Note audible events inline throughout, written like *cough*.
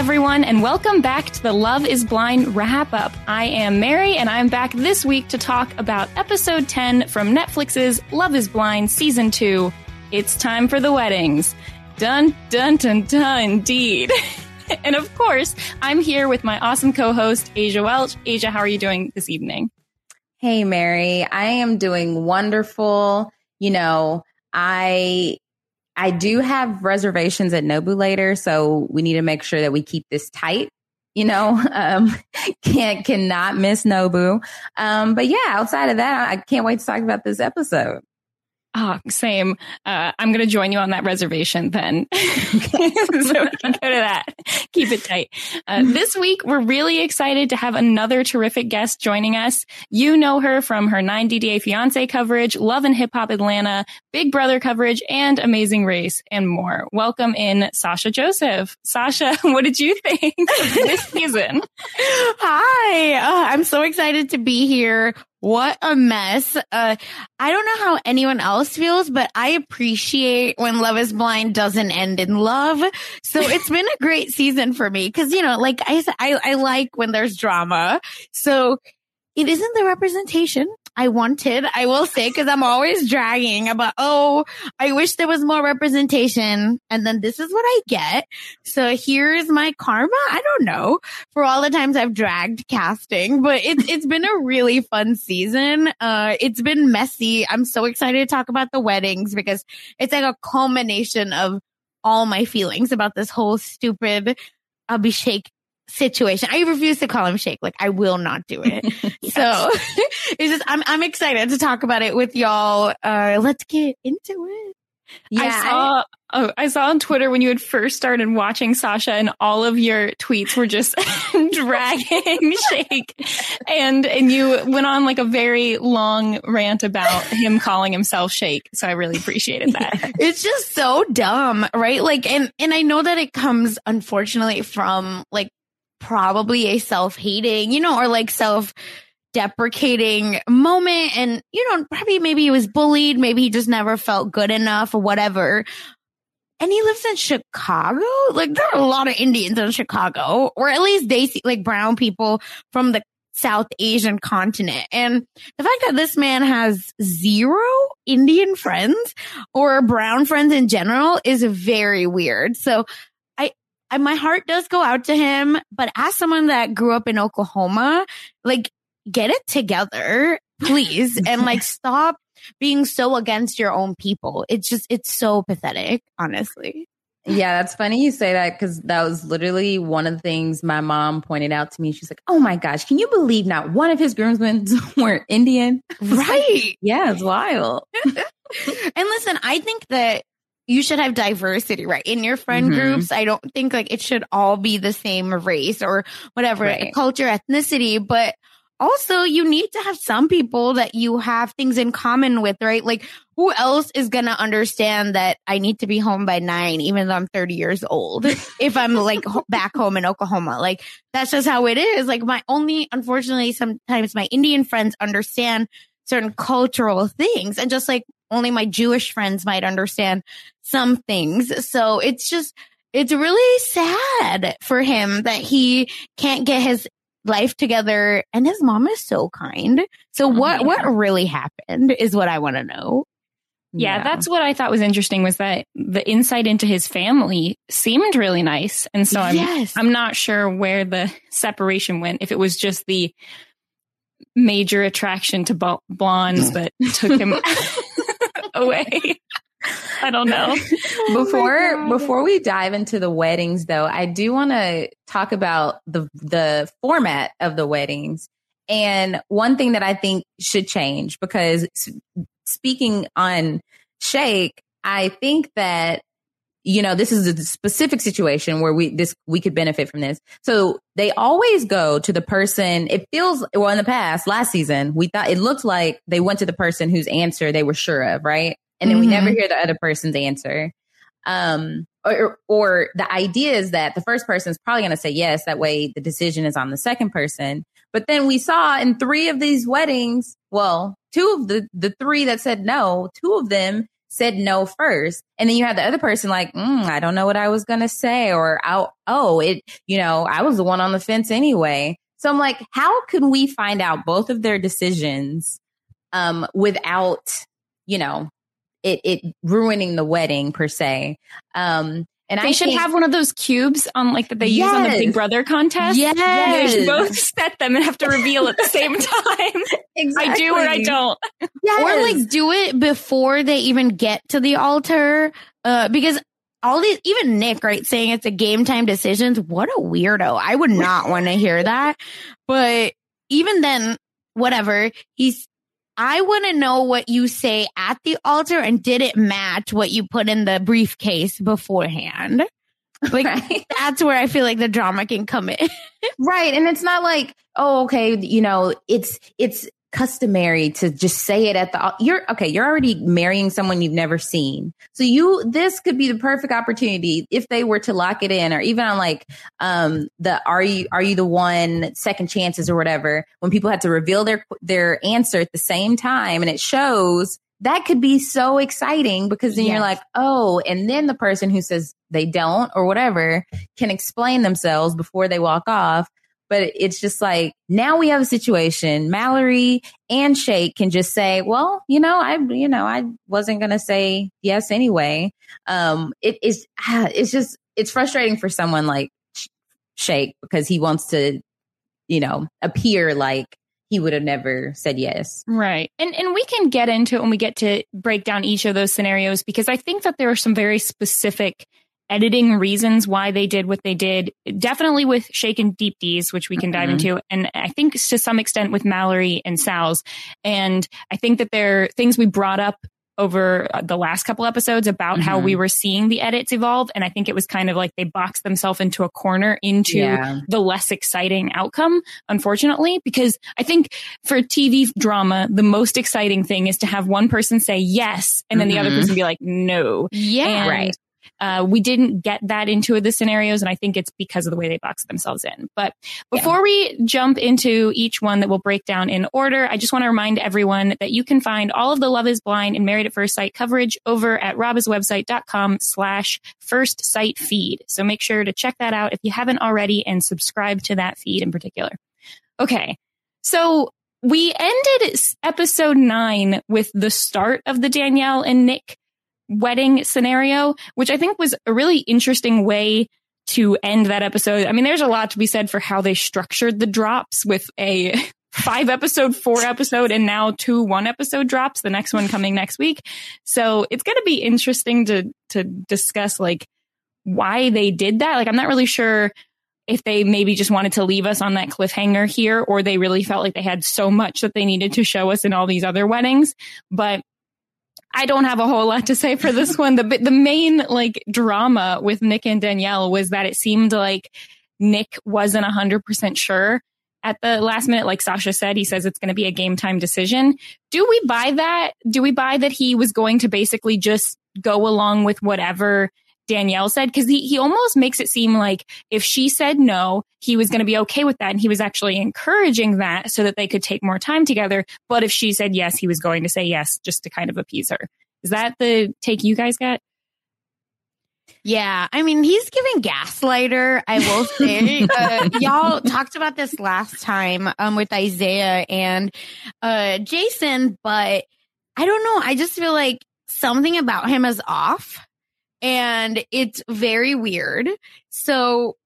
Everyone, and welcome back to the Love is Blind wrap up. I am Mary, and I'm back this week to talk about episode 10 from Netflix's Love is Blind season 2. It's time for the weddings. Dun, dun, dun, dun, indeed. *laughs* and of course, I'm here with my awesome co host, Asia Welch. Asia, how are you doing this evening? Hey, Mary. I am doing wonderful. You know, I I do have reservations at Nobu later, so we need to make sure that we keep this tight. You know, *laughs* um, can't cannot miss Nobu. Um, but yeah, outside of that, I can't wait to talk about this episode. Ah, oh, same. Uh, I'm going to join you on that reservation then. *laughs* so we can go to that. Keep it tight. Uh, this week, we're really excited to have another terrific guest joining us. You know her from her 90 Day Fiance coverage, Love and Hip Hop Atlanta, Big Brother coverage, and Amazing Race, and more. Welcome in Sasha Joseph. Sasha, *laughs* what did you think of this season? *laughs* Hi. Uh, I'm so excited to be here. What a mess. Uh, I don't know how anyone else feels, but I appreciate when Love is Blind doesn't end in love. So *laughs* it's been a great season for me. Cause, you know, like I I, I like when there's drama. So it isn't the representation I wanted, I will say, because I'm always dragging about, oh, I wish there was more representation. And then this is what I get. So here's my karma. I don't know for all the times I've dragged casting, but it's, it's been a really fun season. Uh, it's been messy. I'm so excited to talk about the weddings because it's like a culmination of all my feelings about this whole stupid Abhishek situation. I refuse to call him Shake. Like I will not do it. *laughs* yes. So *laughs* it's just I'm I'm excited to talk about it with y'all. Uh let's get into it. Yeah, I saw oh, I saw on Twitter when you had first started watching Sasha and all of your tweets were just *laughs* dragging Shake. And and you went on like a very long rant about him calling himself Shake. So I really appreciated that. it's just so dumb, right? Like and and I know that it comes unfortunately from like probably a self-hating, you know, or like self deprecating moment. And, you know, probably maybe he was bullied. Maybe he just never felt good enough or whatever. And he lives in Chicago. Like there are a lot of Indians in Chicago, or at least they see like brown people from the South Asian continent. And the fact that this man has zero Indian friends or brown friends in general is very weird. So my heart does go out to him, but as someone that grew up in Oklahoma, like get it together, please. *laughs* and like stop being so against your own people. It's just, it's so pathetic, honestly. Yeah, that's funny you say that because that was literally one of the things my mom pointed out to me. She's like, "Oh my gosh, can you believe not one of his groomsmen *laughs* were Indian?" *laughs* Right? yeah, it's wild. and listen, I think that you should have diversity, right? In your friend mm-hmm. groups, I don't think like it should all be the same race or whatever right. culture, ethnicity, but also you need to have some people that you have things in common with, right? Like who else is going to understand that I need to be home by nine, even though I'm 30 years old, *laughs* if I'm like back home in Oklahoma? Like that's just how it is. Like my only, unfortunately, sometimes my Indian friends understand certain cultural things and just like only my Jewish friends might understand some things. So it's just, it's really sad for him that he can't get his life together and his mom is so kind. So what, Mhm. what really happened is what I want to know. Yeah, that's what I thought was interesting was that the insight into his family seemed really nice. And so I'm yes. I'm not sure where the separation went. If it was just the major attraction to blondes that took him *laughs* *laughs* away. *laughs* I don't know. *laughs* Oh before before we dive into the weddings though i do want to talk about the the format of the weddings and one thing that i think should change because speaking on shake i think that you know this is a specific situation where we this we could benefit from this. So they always go to the person it feels well in the past last season we thought it looked like they went to the person whose answer they were sure of right? And then we Mhm. never hear the other person's answer. Um or or the idea is that the first person is probably going to say yes that way the decision is on the second person. But then we saw in three of these weddings well two of the the three that said no two of them said no first. And then you have the other person like mm, i don't know what i was going to say or oh, oh it you know i was the one on the fence anyway. So i'm like how can we find out both of their decisions um without you know it it ruining the wedding per se? Um and They I should think- have one of those cubes on like that they use on the Big Brother contest. Yes. They should both set them and have to reveal at the same *laughs* time. exactly. I do or I don't. Yes. Or like do it before they even get to the altar. Uh, because all these, even Nick, right, saying it's a game time decisions. What a weirdo. I would not want to hear that. But even then, whatever, he's, I want to know what you say at the altar and did it match what you put in the briefcase beforehand? *laughs* Like, right. that's where I feel like the drama can come in. *laughs* right and it's not like oh okay you know it's it's customary to just say it at the you're okay you're already marrying someone you've never seen. So you this could be the perfect opportunity if they were to lock it in or even on like um the are you are you the one second chances or whatever when people had to reveal their their answer at the same time and it shows that could be so exciting because then you're like oh and then the person who says they don't or whatever can explain themselves before they walk off but it's just like now we have a situation. Mallory and Shake can just say, "Well, you know, I, you know, I wasn't gonna say yes anyway." Um, it is, ah, it's just, it's frustrating for someone like Shake because he wants to, you know, appear like he would have never said yes. Right. And and we can get into it when we get to break down each of those scenarios because I think that there are some very specific editing reasons why they did what they did. Definitely with Shake and Deepti's, which we can dive Mhm. into, and I think to some extent with Mallory and Sal's. And I think that there are things we brought up over uh, the last couple episodes about how Mhm. we were seeing the edits evolve. And I think it was kind of like they boxed themselves into a corner into Yeah. the less exciting outcome, unfortunately, because I think for TV drama, the most exciting thing is to have one person say yes and then the other Mhm. person be like, no. Yeah. And, Right. Uh, we didn't get that into the scenarios, and I think it's because of the way they box themselves in. But before we jump into each one that we'll break down in order, I just want to remind everyone that you can find all of the Love is Blind and Married at First Sight coverage over at robhasawebsite.com slash first sight feed. So make sure to check that out if you haven't already and subscribe to that feed in particular. Okay. So we ended episode nine with the start of the Danielle and Nick wedding scenario, which I think was a really interesting way to end that episode. I mean, there's a lot to be said for how they structured the drops with a *laughs* five episode, four episode, and now two one episode drops, the next one coming next week. So it's going to be interesting to, to discuss like why they did that. Like, I'm not really sure if they maybe just wanted to leave us on that cliffhanger here, or they really felt like they had so much that they needed to show us in all these other weddings. But I don't have a whole lot to say for this one. The the main like drama with Nick and Danielle was that it seemed like Nick wasn't hundred percent sure at the last minute. Like Sasha said, he says it's going to be a game time decision. Do we buy that? Do we buy that he was going to basically just go along with whatever Danielle said? Because he he almost makes it seem like if she said no, he was going to be okay with that, and he was actually encouraging that so that they could take more time together. But if she said yes, he was going to say yes just to kind of appease her. Is that the take you guys got? Yeah, I mean, he's giving gaslighter. I will *laughs* say, uh, y'all talked about this last time um, with Isaiah and uh, Jason, but I don't know. I just feel like something about him is off, and it's very weird. So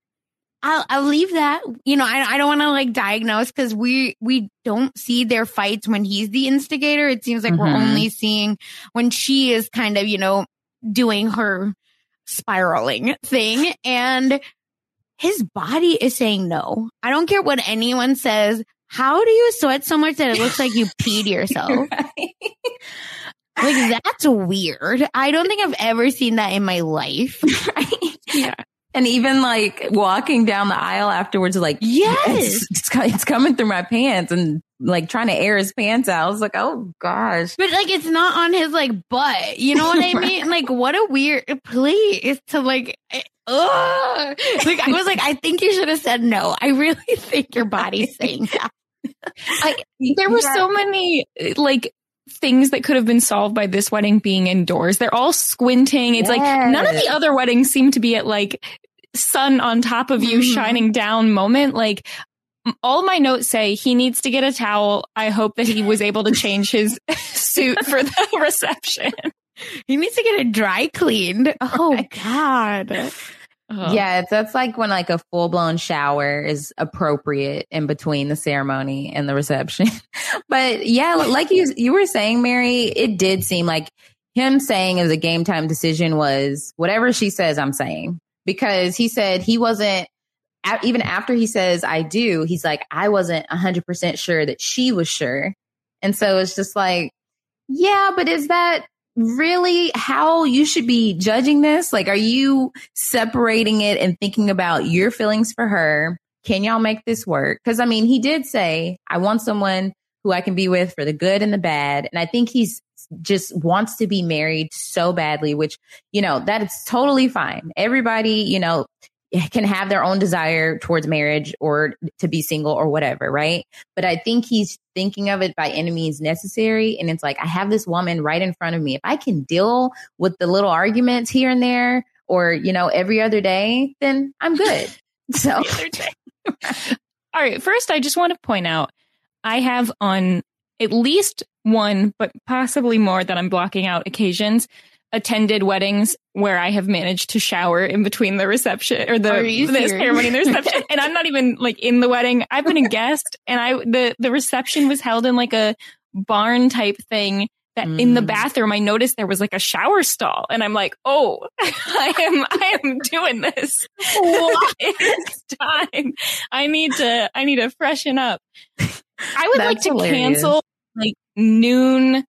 I'll, I'll leave that. You know, I, I don't want to like diagnose because we we don't see their fights when he's the instigator. It seems like mm-hmm. we're only seeing when she is kind of you know doing her spiraling thing and his body is saying no. I don't care what anyone says. How do you sweat so much that it looks like you peed *laughs* yourself? Like that's weird. I don't think I've ever seen that in my life. *laughs* Right? Yeah. And even like walking down the aisle afterwards, like, yes, *laughs* it's, it's, it's, coming through my pants and like trying to air his pants out. I was like, oh gosh. But like, it's not on his like butt. You know what I *laughs* mean? Like, what a weird, please to like, eh, ugh. Like, I was like, I think you should have said no. I really think your body's saying that. Like, there were yeah. so many like things that could have been solved by this wedding being indoors. They're all squinting. It's yes. like none of the other weddings seem to be at like sun on top of you mm-hmm. shining down moment. Like all my notes say he needs to get a towel. I hope that he was able to change his *laughs* suit for the *laughs* reception. He needs to get it dry cleaned. Oh God. Uh-huh. Yeah, that's like when like a full blown shower is appropriate in between the ceremony and the reception. *laughs* but yeah, like you you were saying, Mary, it did seem like him saying as a game time decision was whatever she says, I'm saying because he said he wasn't even after he says I do, he's like I wasn't 100% sure that she was sure. And so it's just like yeah, but is that really how you should be judging this? Like, are you separating it and thinking about your feelings for her? Can y'all make this work? Because I mean, he did say, I want someone who I can be with for the good and the bad. And I think he's just wants to be married so badly, which, you know, that is totally fine. Everybody, you know, *laughs* can have their own desire towards marriage or to be single or whatever, right? But I think he's thinking of it by any means necessary. And it's like, I have this woman right in front of me. If I can deal with the little arguments here and there or, you know, every other day, then I'm good. *laughs* So, *laughs* all right. First, I just want to point out I have on at least one, but possibly more that I'm blocking out occasions attended weddings where I have managed to shower in between the reception or the, the ceremony and the reception. *laughs* and I'm not even like in the wedding. I've been a guest and I, the, the reception was held in like a barn type thing that mm. in the mm. bathroom I noticed there was like a shower stall and I'm like, oh, *laughs* I am I am doing this. it's *laughs* time. I need to I need to freshen up. I would That's like to hilarious. cancel like noon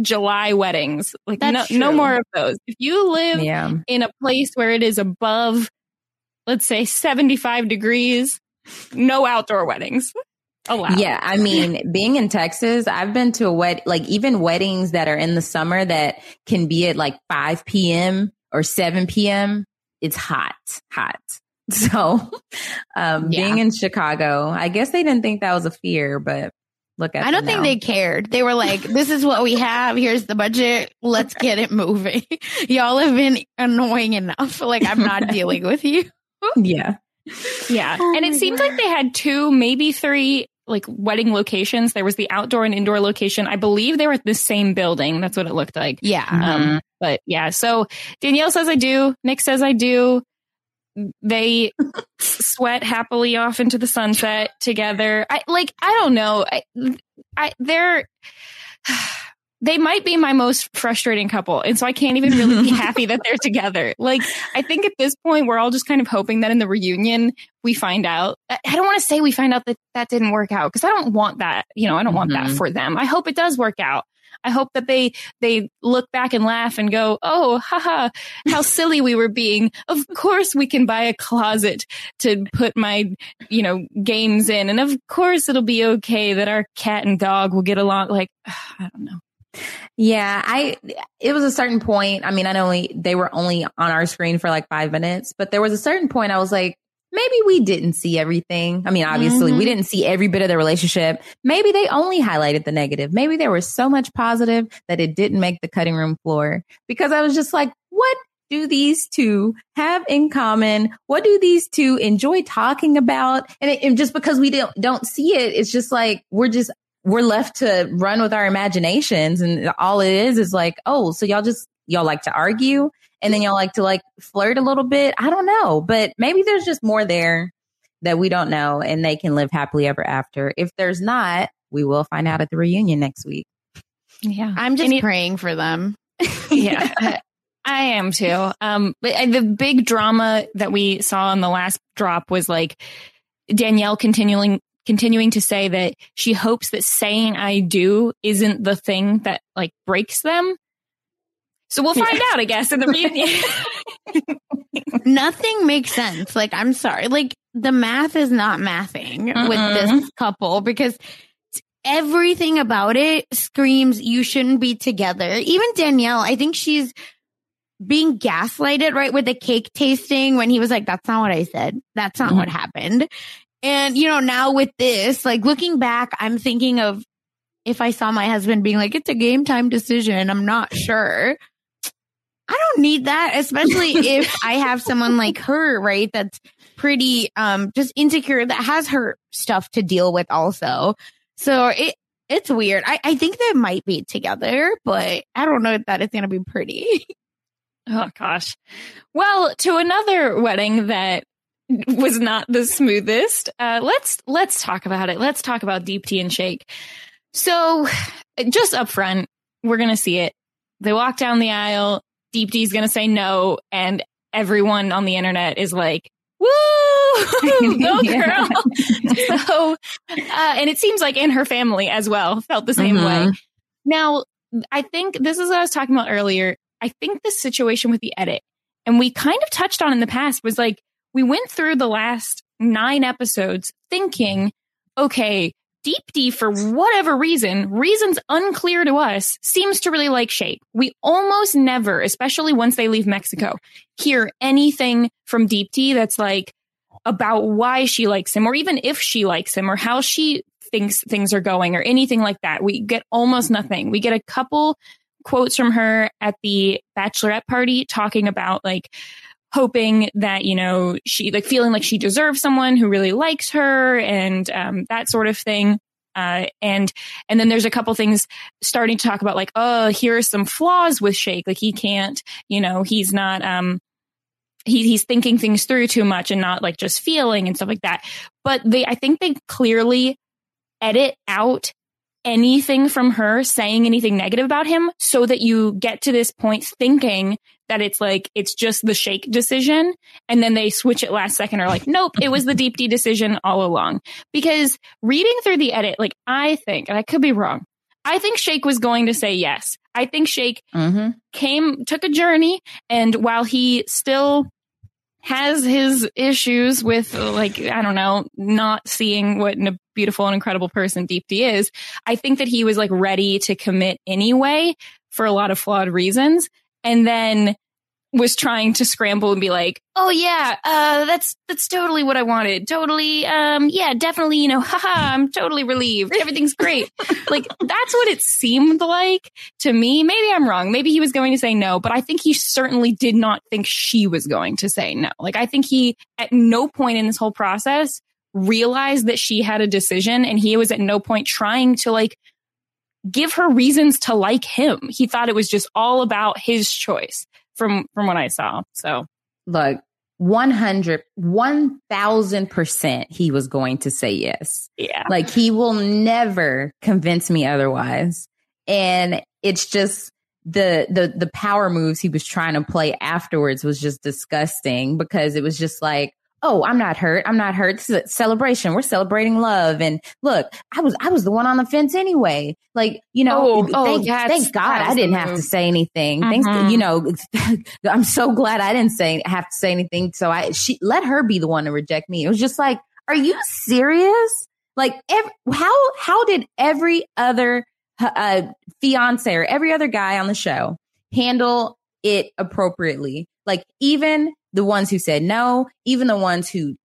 July weddings. Like no, no more of those. If you live yeah. in a place where it is above, let's say 75 degrees, no outdoor weddings. Allowed. Yeah, I mean, *laughs* being in Texas, I've been to a wed like even weddings that are in the summer that can be at like 5 p.m. or 7 p.m. It's hot, hot. *laughs* So, um, yeah. being in Chicago, I guess they didn't think that was a fear, but look at I don't think now. they cared. They were like, *laughs* this is what we have. Here's the budget. Let's get it moving. *laughs* Y'all have been annoying enough. *laughs* Like, I'm not dealing with you. yeah. Yeah. Oh and it seemed God. like they had two, maybe three like wedding locations. There was the outdoor and indoor location. I believe they were at the same building. That's what it looked like. Yeah. Um, mm-hmm. but yeah. So Danielle says I do. Nick says I do they sweat happily off into the sunset together. I like I don't know. I, I they're *sighs* they might be my most frustrating couple. And so I can't even really be *laughs* happy that they're together. Like, I think at this point, we're all just kind of hoping that in the reunion, we find out. I don't want to say we find out that that didn't work out because I don't want that. You know, I don't want mm-hmm. that for them. I hope it does work out. I hope that they they look back and laugh and go, "Oh, haha, how silly we were being. Of course we can buy a closet to put my, you know, games in, and of course it'll be okay that our cat and dog will get along." Like, *sighs* I don't know. Yeah, I it was a certain point. I mean, I know they were only on our screen for like 5 minutes, but there was a certain point I was like, maybe we didn't see everything. I mean, obviously mm-hmm. we didn't see every bit of the relationship. Maybe they only highlighted the negative. Maybe there was so much positive that it didn't make the cutting room floor because I was just like, what do these two have in common? What do these two enjoy talking about? And, it, and just because we don't don't see it, it's just like we're just we're left to run with our imaginations, and all it is is like, oh, so y'all just y'all like to argue, and then y'all like to like flirt a little bit. I don't know, but maybe there's just more there that we don't know, and they can live happily ever after. If there's not, we will find out at the reunion next week. Yeah. I'm just it- praying for them. *laughs* yeah. I- I am too. Um, but uh, the big drama that we saw in the last drop was like Danielle continuing continuing to say that she hopes that saying I do isn't the thing that like breaks them. So we'll find out, I guess, in the reunion. *laughs* *laughs* Nothing makes sense. Like, I'm sorry. Like, the math is not mathing with Mm-mm. this couple because everything about it screams you shouldn't be together. Even Danielle, I think she's being gaslighted, right? With the cake tasting when he was like, that's not what I said. That's not what mm-hmm. happened. And, you know, now with this, like looking back, I'm thinking of if I saw my husband being like, it's a game time decision. I'm not sure. I don't need that, especially *laughs* if I have someone like her, right? That's pretty, um, just insecure that has her stuff to deal with also. So it, it's weird. I, I think they might be together, but I don't know that it's going to be pretty. *laughs* Oh gosh. Well, to another wedding that was not the smoothest. Uh, let's let's talk about it. Let's talk about Deepti and Shake. So, just up front, we're gonna see it. They walk down the aisle. Deepti's gonna say no, and everyone on the internet is like, "Woo, *laughs* *laughs* go girl!" *laughs* so, uh, and it seems like in her family as well felt the same way. Mhm. Now, I think this is what I was talking about earlier. I think the situation with the edit, and we kind of touched on in the past, was like we went through the last nine episodes thinking, okay, Deepti, for whatever reason, reasons unclear to us, seems to really like Shake. We almost never, especially once they leave Mexico, hear anything from Deepti that's like about why she likes him, or even if she likes him, or how she thinks things are going, or anything like that. We get almost nothing. We get a couple quotes from her at the bachelorette party talking about like hoping that you know she like feeling like she deserves someone who really likes her and um, that sort of thing. Uh, and and then there's a couple things starting to talk about like oh here are some flaws with shake. Like he can't you know he's not um he, he's thinking things through too much and not like just feeling and stuff like that. But they i think they clearly edit out anything from her saying anything negative about him so that you get to this point thinking that it's like it's just the shake decision and then they switch it last second or like nope it was the Deepti decision all along because reading through the edit like i think and i could be wrong i think shake was going to say yes i think shake Mm-hmm. came took a journey and while he still has his issues with like i don't know not seeing what a beautiful and incredible person Deepti is i think that he was like ready to commit anyway for a lot of flawed reasons and then was trying to scramble and be like oh yeah uh that's that's totally what i wanted totally um yeah definitely you know *laughs* haha i'm totally relieved everything's great *laughs* like that's what it seemed like to me. Maybe I'm wrong. Maybe he was going to say no, but I think he certainly did not think she was going to say no. Like I think he at no point in this whole process realized that she had a decision and he was at no point trying to like give her reasons to like him. He thought it was just all about his choice from from what I saw. So Look, 100, 1000% he was going to say yes. yeah. Like he will never convince me otherwise. And it's just the the the power moves he was trying to play afterwards was just disgusting because it was just like, oh, I'm not hurt. I'm not hurt. This is a celebration. We're celebrating love. And look, I was I was the one on the fence anyway. Like, you know, Oh, oh, thank, that's- thank God I didn't have to say anything. Thanks, to, Mhm. you know, *laughs* I'm so glad I didn't say have to say anything. So I she let her be the one to reject me. It was just like, are you serious? Like, how how did every other uh, fiance or every other guy on the show handle it appropriately? Like, even the ones who said no, even the ones who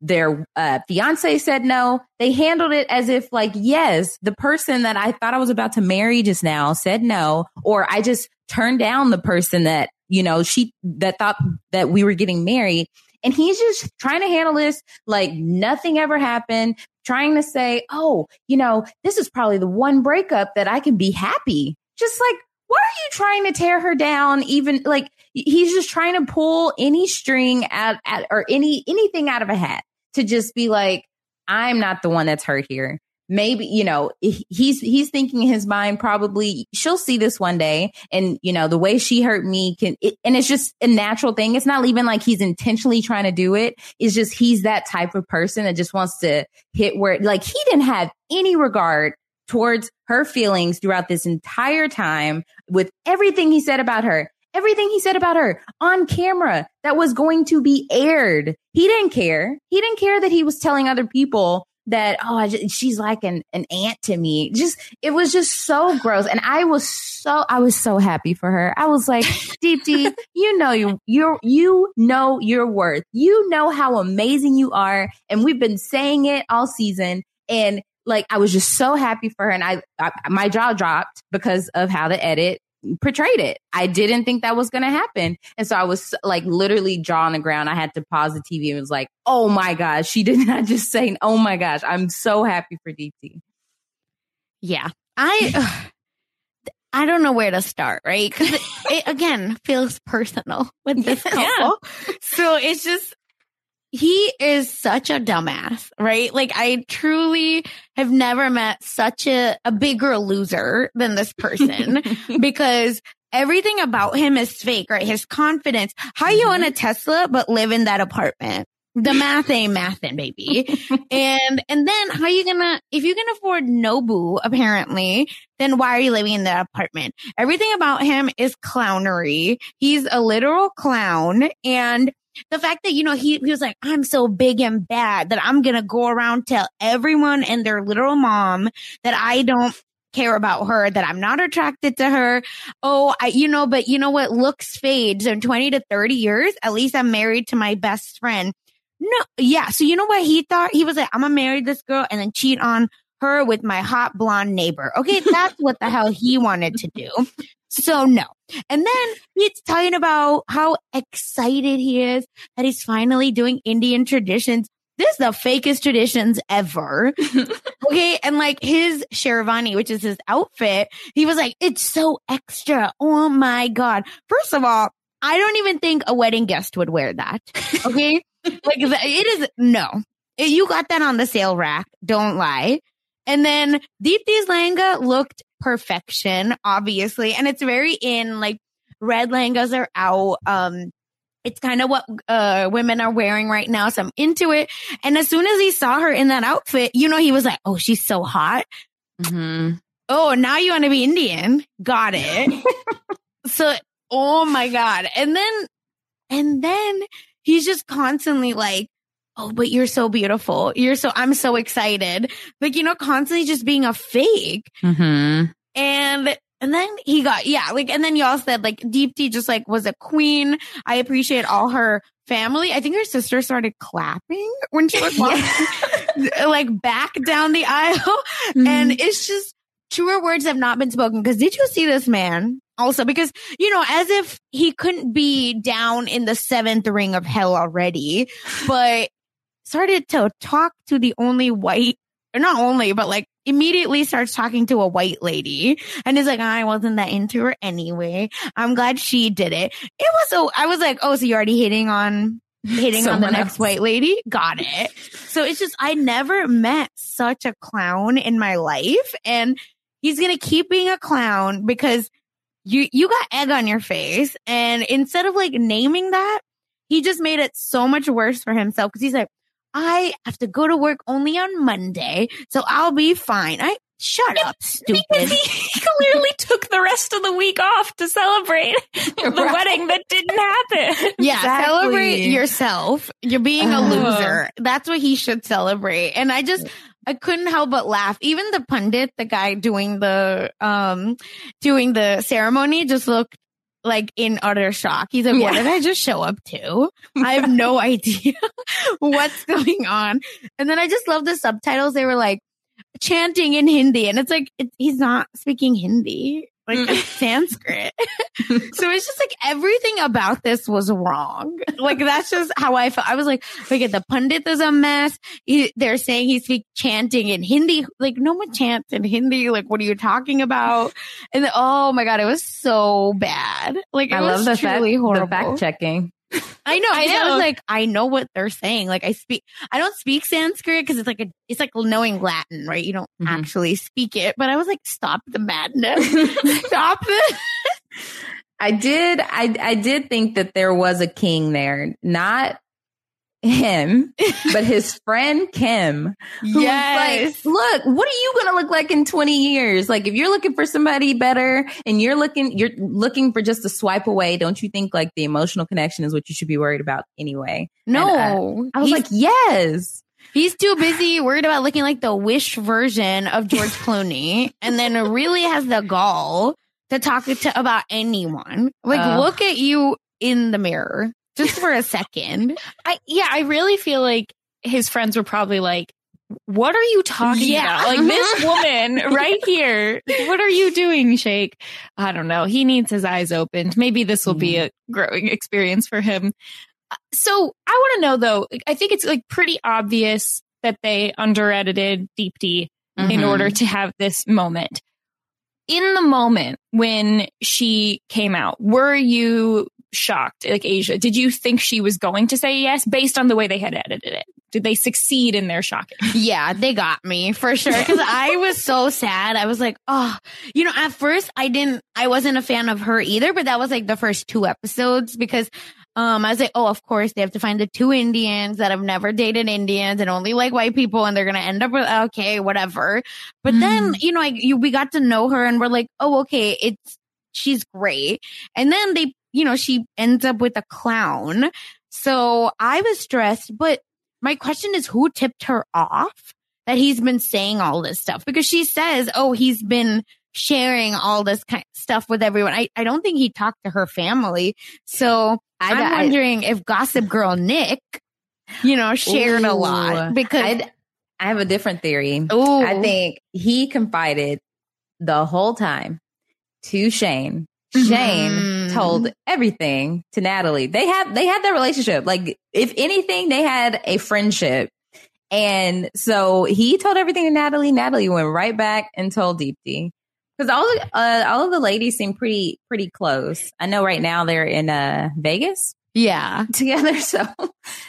their uh, fiance said no, they handled it as if like, yes, the person that I thought I was about to marry just now said no, or I just turned down the person that you know, she that thought that we were getting married. And he's just trying to handle this like nothing ever happened, trying to say, oh, you know, this is probably the one breakup that I can be happy. Just like, why are you trying to tear her down? Even like he's just trying to pull any string out at or any anything out of a hat to just be like, I'm not the one that's hurt here. Maybe you know he's he's thinking in his mind probably she'll see this one day and you know the way she hurt me can it, and it's just a natural thing. It's not even like he's intentionally trying to do it. It's just he's that type of person that just wants to hit where like he didn't have any regard towards her feelings throughout this entire time with everything he said about her everything he said about her on camera that was going to be aired. He didn't care. He didn't care that he was telling other people that oh just, she's like an, an aunt to me. Just it was just so gross. And i was so i was so happy for her. I was like *laughs* deepti you know you you you know your worth. You know how amazing you are. And we've been saying it all season. And like i was just so happy for her and I, I my jaw dropped because of how the edit portrayed it. I didn't think that was going to happen. And so I was like literally jaw on the ground. I had to pause the TV and was like, oh my gosh, she *laughs* did not just say, oh my gosh, I'm so happy for Deepti. Yeah. I. *laughs* I don't know where to start, right? Because it, *laughs* it, again feels personal with this couple. Yeah. So it's just he is such a dumbass, right? Like I truly have never met such a, a bigger loser than this person *laughs* because everything about him is fake, right? His confidence. How you own a mm-hmm. Tesla, but live in that apartment? The math ain't mathin', baby. *laughs* and, and then how you gonna, if you can afford Nobu, apparently, then why are you living in that apartment? Everything about him is clownery. He's a literal clown and the fact that, you know, he, he was like, I'm so big and bad that I'm going to go around tell everyone and their little mom that I don't care about her, that I'm not attracted to her. Oh, I, you know, but you know what? Looks fades in 20 to 30 years. At least I'm married to my best friend. No, yeah. So you know what he thought? He was like, I'm gonna marry this girl and then cheat on her with my hot blonde neighbor. Okay. That's what the hell he wanted to do. So no. And then he's talking about how excited he is that he's finally doing Indian traditions. This is the fakest traditions ever. *laughs* okay. And like his Sherwani, which is his outfit, he was like, it's so extra. Oh my God. First of all, I don't even think a wedding guest would wear that. Okay. *laughs* like it is no. You got that on the sale rack. Don't lie. And then Deepti's Langa looked perfection, obviously. And it's very in like red langas are out. Um, it's kind of what uh, women are wearing right now. So I'm into it. And as soon as he saw her in that outfit, you know, he was like, oh, she's so hot. Mm-hmm. Oh, now you want to be Indian. Got it. *laughs* so, oh my God. And then, and then he's just constantly like, oh, but you're so beautiful. You're so, I'm so excited. Like, you know, constantly just being a fake. Mm-hmm. And and then he got, yeah, like, and then y'all said like Deepti just like was a queen. I appreciate all her family. I think her sister started clapping when she was *laughs* walking, *laughs* like back down the aisle. Mm-hmm. And it's just truer words have not been spoken. Cause did you see this man? Also, because, you know, as if he couldn't be down in the seventh ring of hell already, but started to talk to the only white or not only, but like immediately starts talking to a white lady and is like, I wasn't that into her anyway. I'm glad she did it. It was so, I was like, oh, so you're already hitting on, hitting Someone on the next white lady? Got it. So it's just, I never met such a clown in my life and he's going to keep being a clown because you, you got egg on your face. And instead of like naming that, he just made it so much worse for himself because he's like, I have to go to work only on Monday, so I'll be fine. I shut up, stupid. *laughs* Because he clearly *laughs* took the rest of the week off to celebrate the *laughs* right. wedding that didn't happen. Yeah, exactly. celebrate yourself. You're being a loser. That's what he should celebrate. And I just I couldn't help but laugh. Even the pundit, the guy doing the um doing the ceremony just looked like in utter shock. He's like, what did I just show up to? I have no *laughs* idea *laughs* what's going on. And then I just love the subtitles. They were like chanting in Hindi and it's like, it, he's not speaking Hindi. Like it's mm. *laughs* Sanskrit. *laughs* so it's just like everything about this was wrong. Like that's just how I felt. I was like, look at the pundit is a mess. He, they're saying he speaks chanting in Hindi. Like no one chants in Hindi. Like what are you talking about? And then, oh my god, it was so bad. Like I love the fact, horrible. the fact checking. I know. I know. I was like, I know what they're saying. Like I speak, I don't speak Sanskrit because it's like a, it's like knowing Latin, right? You don't mm-hmm. actually speak it. But I was like, stop the madness. *laughs* stop it. I did, I, I did think that there was a king there, not him, but his *laughs* friend Kim. yes. like, look, what are you going to look like in 20 years? Like, if you're looking for somebody better and you're looking, you're looking for just a swipe away, don't you think like the emotional connection is what you should be worried about anyway? No. And, uh, I was like, yes. He's too busy worried about looking like the wish version of George *laughs* Clooney and then really has the gall to talk to about anyone. Like, uh, look at you in the mirror just for a second. I yeah, I really feel like his friends were probably like, "What are you talking yeah. about? Like this *laughs* woman right here. What are you doing, Shake?" I don't know. He needs his eyes opened. Maybe this will be a growing experience for him. So I want to know though. I think it's like pretty obvious that they under edited Deepti mm-hmm. in order to have this moment. In the moment when she came out, were you shocked, like Asia? Did you think she was going to say yes based on the way they had edited it? Did they succeed in their shocking? *laughs* Yeah, they got me for sure. Cause *laughs* I was so sad. I was like, oh, you know, at first I didn't, I wasn't a fan of her either, but that was like the first two episodes because um, I was like, oh, of course they have to find the two Indians that have never dated Indians and only like white people, and they're gonna end up with okay, whatever. But mm. then, you know, like you, we got to know her, and we're like, oh, okay, it's she's great. And then they you know, she ends up with a clown. So I was stressed, but my question is who tipped her off that he's been saying all this stuff? Because she says, oh, he's been sharing all this kind of stuff with everyone. I, I don't think he talked to her family. So I, am wondering if Gossip Girl Nick, you know, shared ooh, a lot because I'd, I have a different theory. Ooh. I think he confided the whole time to Shayne Shayne mm. told everything to Natalie. They have they had their relationship. Like if anything, they had a friendship. And so he told everything to Natalie. Natalie went right back and told Deepti. Because all uh, all of the ladies seem pretty pretty close. I know right now they're in uh, Vegas. Yeah. *laughs* Together. So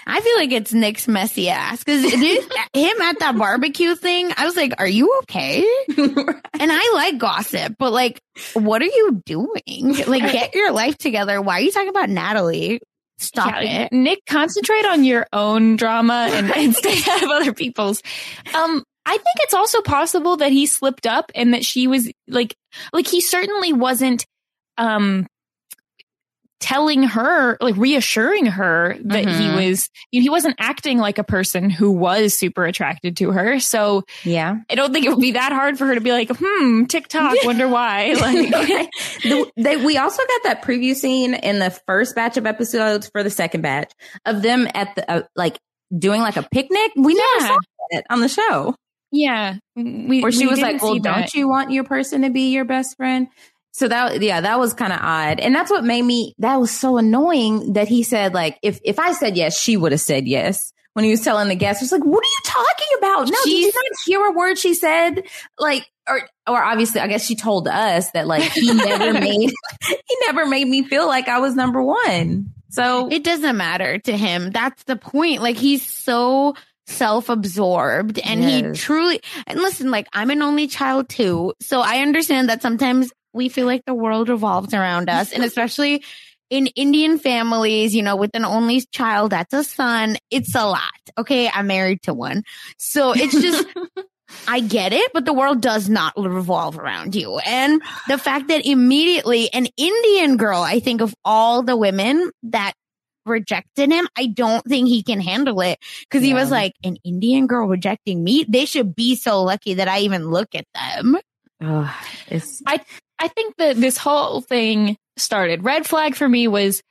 I feel like it's Nick's messy ass because *laughs* him at that barbecue thing, I was like, are you okay? right. And I like gossip, but like, what are you doing? Like, get your life together. Why are you talking about Natalie? Stop yeah, it. Nick, concentrate on your own drama and, and stay out of other people's. Um, I think it's also possible that he slipped up and that she was like, like he certainly wasn't, um, telling her, like reassuring her that mm-hmm. he was, you know, he wasn't acting like a person who was super attracted to her. So yeah, I don't think it would be that hard for her to be like, hmm, TikTok, wonder why. *laughs* Like the, they, we also got that preview scene in the first batch of episodes for the second batch of them at the, uh, like doing like a picnic. We yeah. never saw it on the show. Yeah. We, Where she was like, well, don't you want your person to be your best friend? So that, yeah, that was kind of odd. And that's what made me, that was so annoying that he said, like, if, if I said yes, she would have said yes. When he was telling the guests, was like, what are you talking about? No, did you not hear a word she said? Like, or, or obviously, I guess she told us that like he never *laughs* made, he never made me feel like I was number one. So it doesn't matter to him. That's the point. Like he's so self-absorbed and yes. he truly and listen like i'm an only child too so i understand that sometimes we feel like the world revolves around us. And *laughs* especially in Indian families, you know, with an only child, that's a son. It's a lot. Okay. I'm married to one. So it's just, *laughs* I get it, but the world does not revolve around you. And the fact that immediately an Indian girl, I think of all the women that rejected him, I don't think he can handle it because yeah. he was like, an Indian girl rejecting me. They should be so lucky that I even look at them. Oh, I I think that this whole thing started. Red flag for me was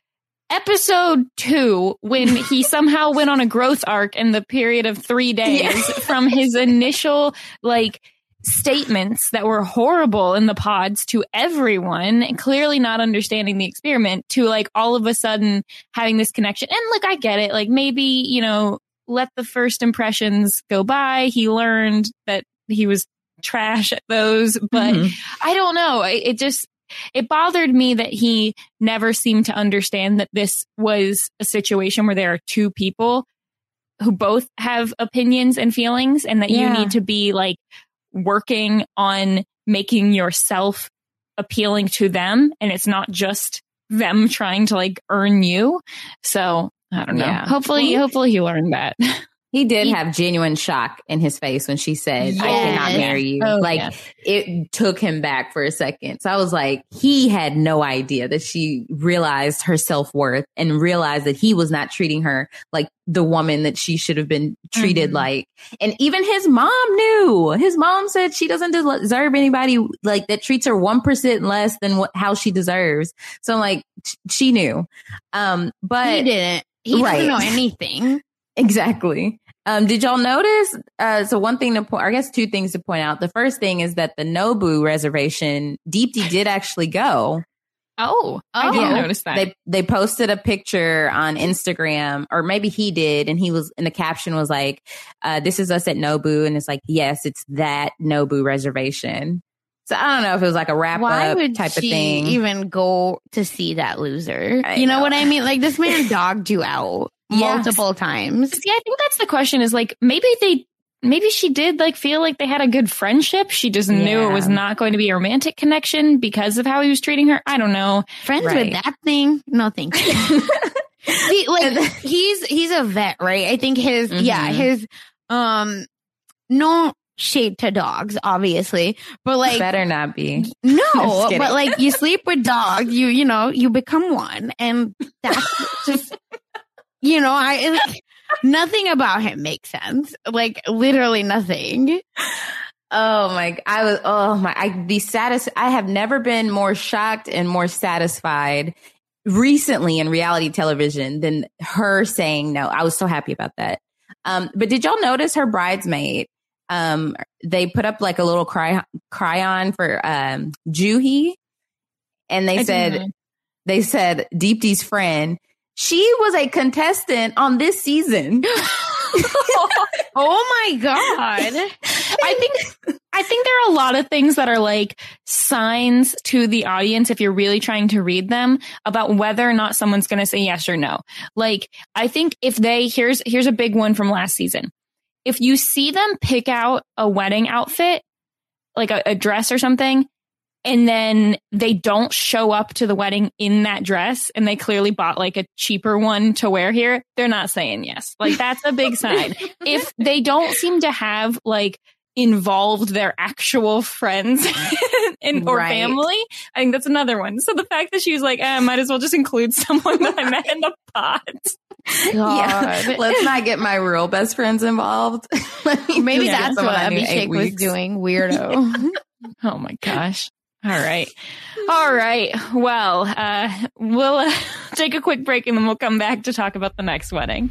episode two when *laughs* he somehow went on a growth arc in the period of three days yeah. from his initial like statements that were horrible in the pods to everyone, clearly not understanding the experiment, to like all of a sudden having this connection. And look, I get it. Like maybe, you know, let the first impressions go by. He learned that he was trash at those, but mm-hmm. I don't know. It, it just, it bothered me that he never seemed to understand that this was a situation where there are two people who both have opinions and feelings and that yeah. you need to be like working on making yourself appealing to them and it's not just them trying to like earn you. So I don't know. Yeah. Hopefully, hopefully you learned that. *laughs* He did he, have genuine shock in his face when she said, yes. I cannot marry you. Oh, like it took him back for a second. So I was like, he had no idea that she realized her self worth and realized that he was not treating her like the woman that she should have been treated mm-hmm. like. And even his mom knew. His mom said she doesn't deserve anybody like that treats her 1% less than what, how she deserves. So I'm like, she knew. Um, but he didn't. He right. didn't know anything. Exactly. Um, did y'all notice? Uh, so one thing to point, I guess two things to point out. The first thing is that the Nobu reservation, Deepti did actually go. Oh, I didn't oh. notice that. They they posted a picture on Instagram, or maybe he did, and he was, and the caption was like, uh, "This is us at Nobu," and it's like, yes, it's that Nobu reservation. So I don't know if it was like a wrap Why up would type of thing. Even go to see that loser. I you know. know what I mean? Like this man dogged you out multiple yes. times. See, I think that's the question is like maybe they maybe she did like feel like they had a good friendship. She just yeah. knew it was not going to be a romantic connection because of how he was treating her. I don't know. Friends right. with that thing? No, thank you. *laughs* he, like he's he's a vet, right? I think his mm-hmm. yeah his um no shade to dogs, obviously, but like better not be. *laughs* No, but like you sleep with dogs, you you know you become one, and that's just you know, I like, nothing about him makes sense. Like literally nothing. Oh my! I was. Oh my! I the satis. I have never been more shocked and more satisfied recently in reality television than her saying no. I was so happy about that. Um, but did y'all notice her bridesmaid? Um, they put up like a little cry cry on for um Juhi, and they I said they said Deepti's friend she was a contestant on this season. *laughs* oh my god. I think I think there are a lot of things that are like signs to the audience if you're really trying to read them about whether or not someone's going to say yes or no. Like I think if they here's here's a big one from last season. If you see them pick out a wedding outfit, like a, a dress or something, and then they don't show up to the wedding in that dress and they clearly bought like a cheaper one to wear here, they're not saying yes. Like that's a big sign. If they don't seem to have like involved their actual friends *laughs* and or right. family, I think that's another one. So the fact that she was like, eh, I might as well just include someone that I met in the pot. Yeah, *laughs* let's not get my real best friends involved. *laughs* Maybe that's what Abhishek was doing. Weirdo. oh my gosh. All right. All right. Well, uh, we'll uh, *laughs* take a quick break and then we'll come back to talk about the next wedding.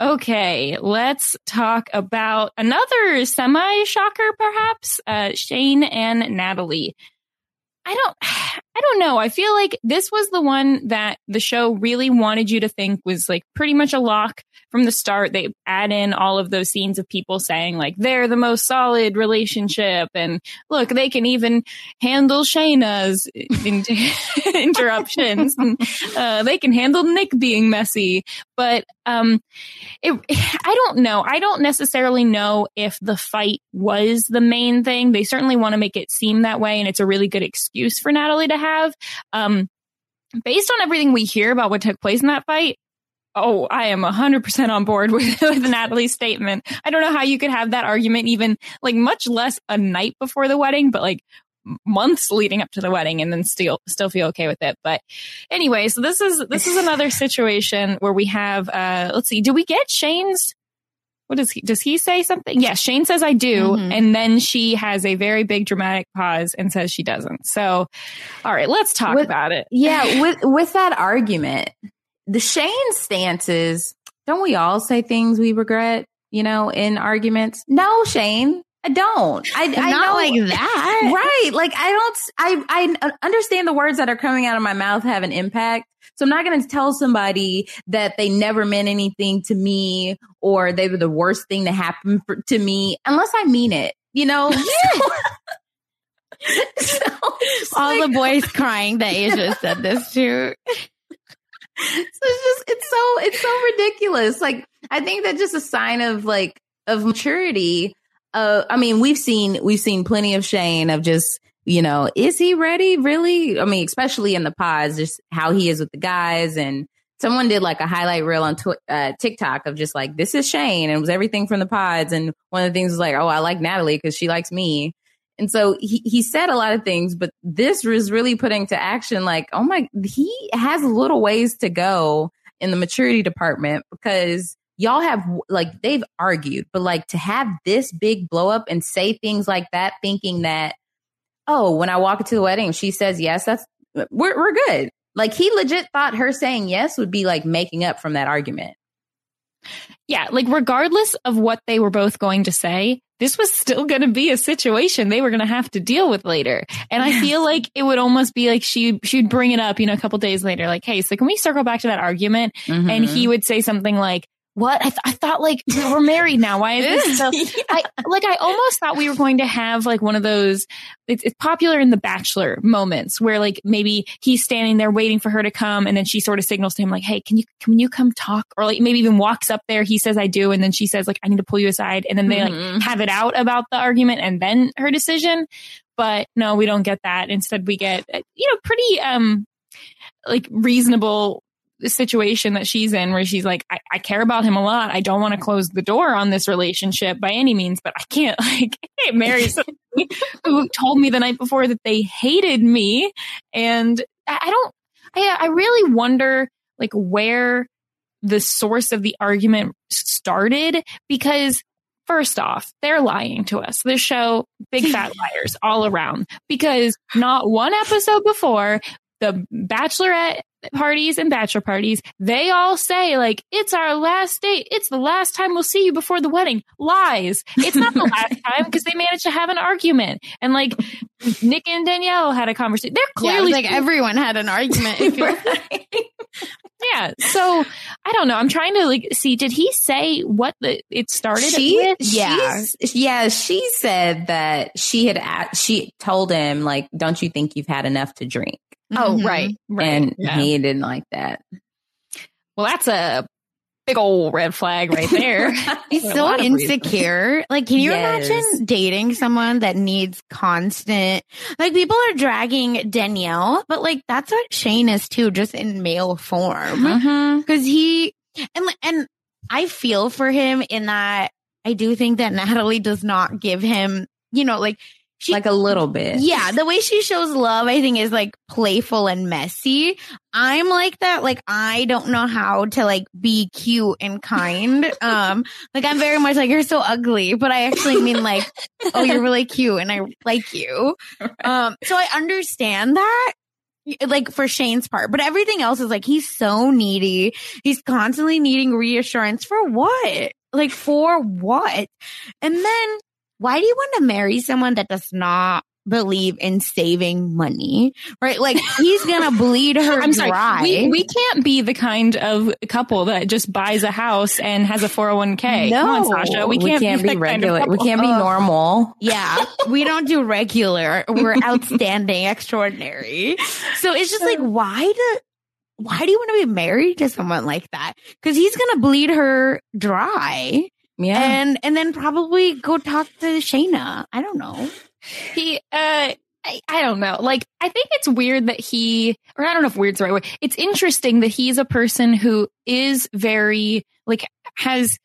Okay, let's talk about another semi shocker, perhaps. Uh, Shayne and Natalie. I don't, I don't know. I feel like this was the one that the show really wanted you to think was like pretty much a lock from the start. They add in all of those scenes of people saying like they're the most solid relationship, and look, they can even handle Shayna's *laughs* *laughs* interruptions. and, uh, they can handle Nick being messy, but um, it, I don't know. I don't necessarily know if the fight was the main thing. They certainly want to make it seem that way, and it's a really good excuse for Natalie to have. Um, based on everything we hear about what took place in that fight, oh, I am 100% on board *laughs* with, with Natalie's statement. I don't know how you could have that argument even like much less a night before the wedding, but like months leading up to the wedding and then still still feel okay with it. But anyway, so this is this is another situation where we have uh let's see, do we get Shayne's what does he does he say something? Yeah, Shayne says I do, mm-hmm. and then she has a very big dramatic pause and says she doesn't. So all right, let's talk with, about it. Yeah, *laughs* with with that argument, the Shayne stance is don't we all say things we regret, you know, in arguments? No, Shayne, I don't. I, I not know, like that. Right. Like I don't, I, I uh, understand the words that are coming out of my mouth have an impact. So I'm not going to tell somebody that they never meant anything to me or they were the worst thing to happen for, to me unless I mean it, you know? *laughs* *laughs* so, All like, the boys crying that Asia said this to. So it's just, it's so, it's so ridiculous. Like, I think that's just a sign of like, of maturity uh, I mean, we've seen we've seen plenty of Shayne of just you know, is he ready? Really? I mean, especially in the pods, just how he is with the guys. And someone did like a highlight reel on tw- uh, TikTok of just like, this is Shayne. And it was everything from the pods. And one of the things was like, oh, I like Natalie because she likes me. And so he, he said a lot of things, but this was really putting to action like, oh my, he has little ways to go in the maturity department because y'all have like they've argued, but like to have this big blow up and say things like that, thinking that, oh, when I walk into the wedding, she says yes, that's we're we're good. Like he legit thought her saying yes would be like making up from that argument. Yeah, like regardless of what they were both going to say, this was still going to be a situation they were going to have to deal with later. And I feel like it would almost be like she she'd bring it up, you know, a couple days later, like, "Hey, so can we circle back to that argument?" Mm-hmm. And he would say something like, what? I, th- I thought like we're married now. Why is this so? yeah. *laughs* *laughs* I like I almost thought we were going to have like one of those. It's, it's, popular in the Bachelor moments where like maybe he's standing there waiting for her to come, and then she sort of signals to him like, "Hey, can you can you come talk?" Or like maybe even walks up there. He says, "I do," and then she says like, "I need to pull you aside," and then they mm-hmm. like have it out about the argument and then her decision. But no, we don't get that. Instead, we get you know pretty um like reasonable situation that she's in where she's like, I, I care about him a lot. I don't want to close the door on this relationship by any means, but I can't *laughs* like I can't marry somebody who told me the night before that they hated me. And I, I don't I I really wonder like where the source of the argument started because First off, they're lying to us. This show, big fat *laughs* liars all around because not one episode before the bachelorette parties and bachelor parties, they all say like, it's our last date. It's the last time we'll see you before the wedding. Lies. It's not the last *laughs* time because they managed to have an argument. And like Nick and Danielle had a conversation. They're clearly yeah, like everyone had an argument. yeah. So I don't know. I'm trying to like see, did he say what the, it started she, with? Yeah. Yeah. She said that she had, she told him like, don't you think you've had enough to drink? Oh, mm-hmm. right, right. And yeah. he didn't like that. Well, that's a big old red flag right there. *laughs* He's so insecure. Like, can you yes. imagine dating someone that needs constant? Like, people are dragging Danielle, but like that's what Shayne is too, just in male form. Because mm-hmm. he and and I feel for him in that I do think that *laughs* Natalie does not give him, you know, like she, like a little bit. Yeah, the way she shows love, I think, is like playful and messy. I'm like that. Like I don't know how to like be cute and kind. *laughs* um, like I'm very much like you're so ugly, but I actually mean like, oh, you're really cute and I like you. Um, so I understand that like for Shayne's part, but everything else is like he's so needy. He's constantly needing reassurance for what? Like for what? And then why do you want to marry someone that does not believe in saving money, right? Like he's gonna *laughs* bleed her I'm dry. Sorry, we, we can't be the kind of couple that just buys a house and has a 401k. No, Come on, Sasha. We can't, we can't be, be regular. Kind of we can't be normal. *laughs* Yeah, we don't do regular. We're outstanding, extraordinary. So it's just like, why do why do you want to be married to someone like that? Because he's gonna bleed her dry. Yeah. And and then probably go talk to Shayna. I don't know. He uh I, I don't know. Like, I think it's weird that he, or I don't know if weird's the right word. It's interesting that he's a person who is very, like, has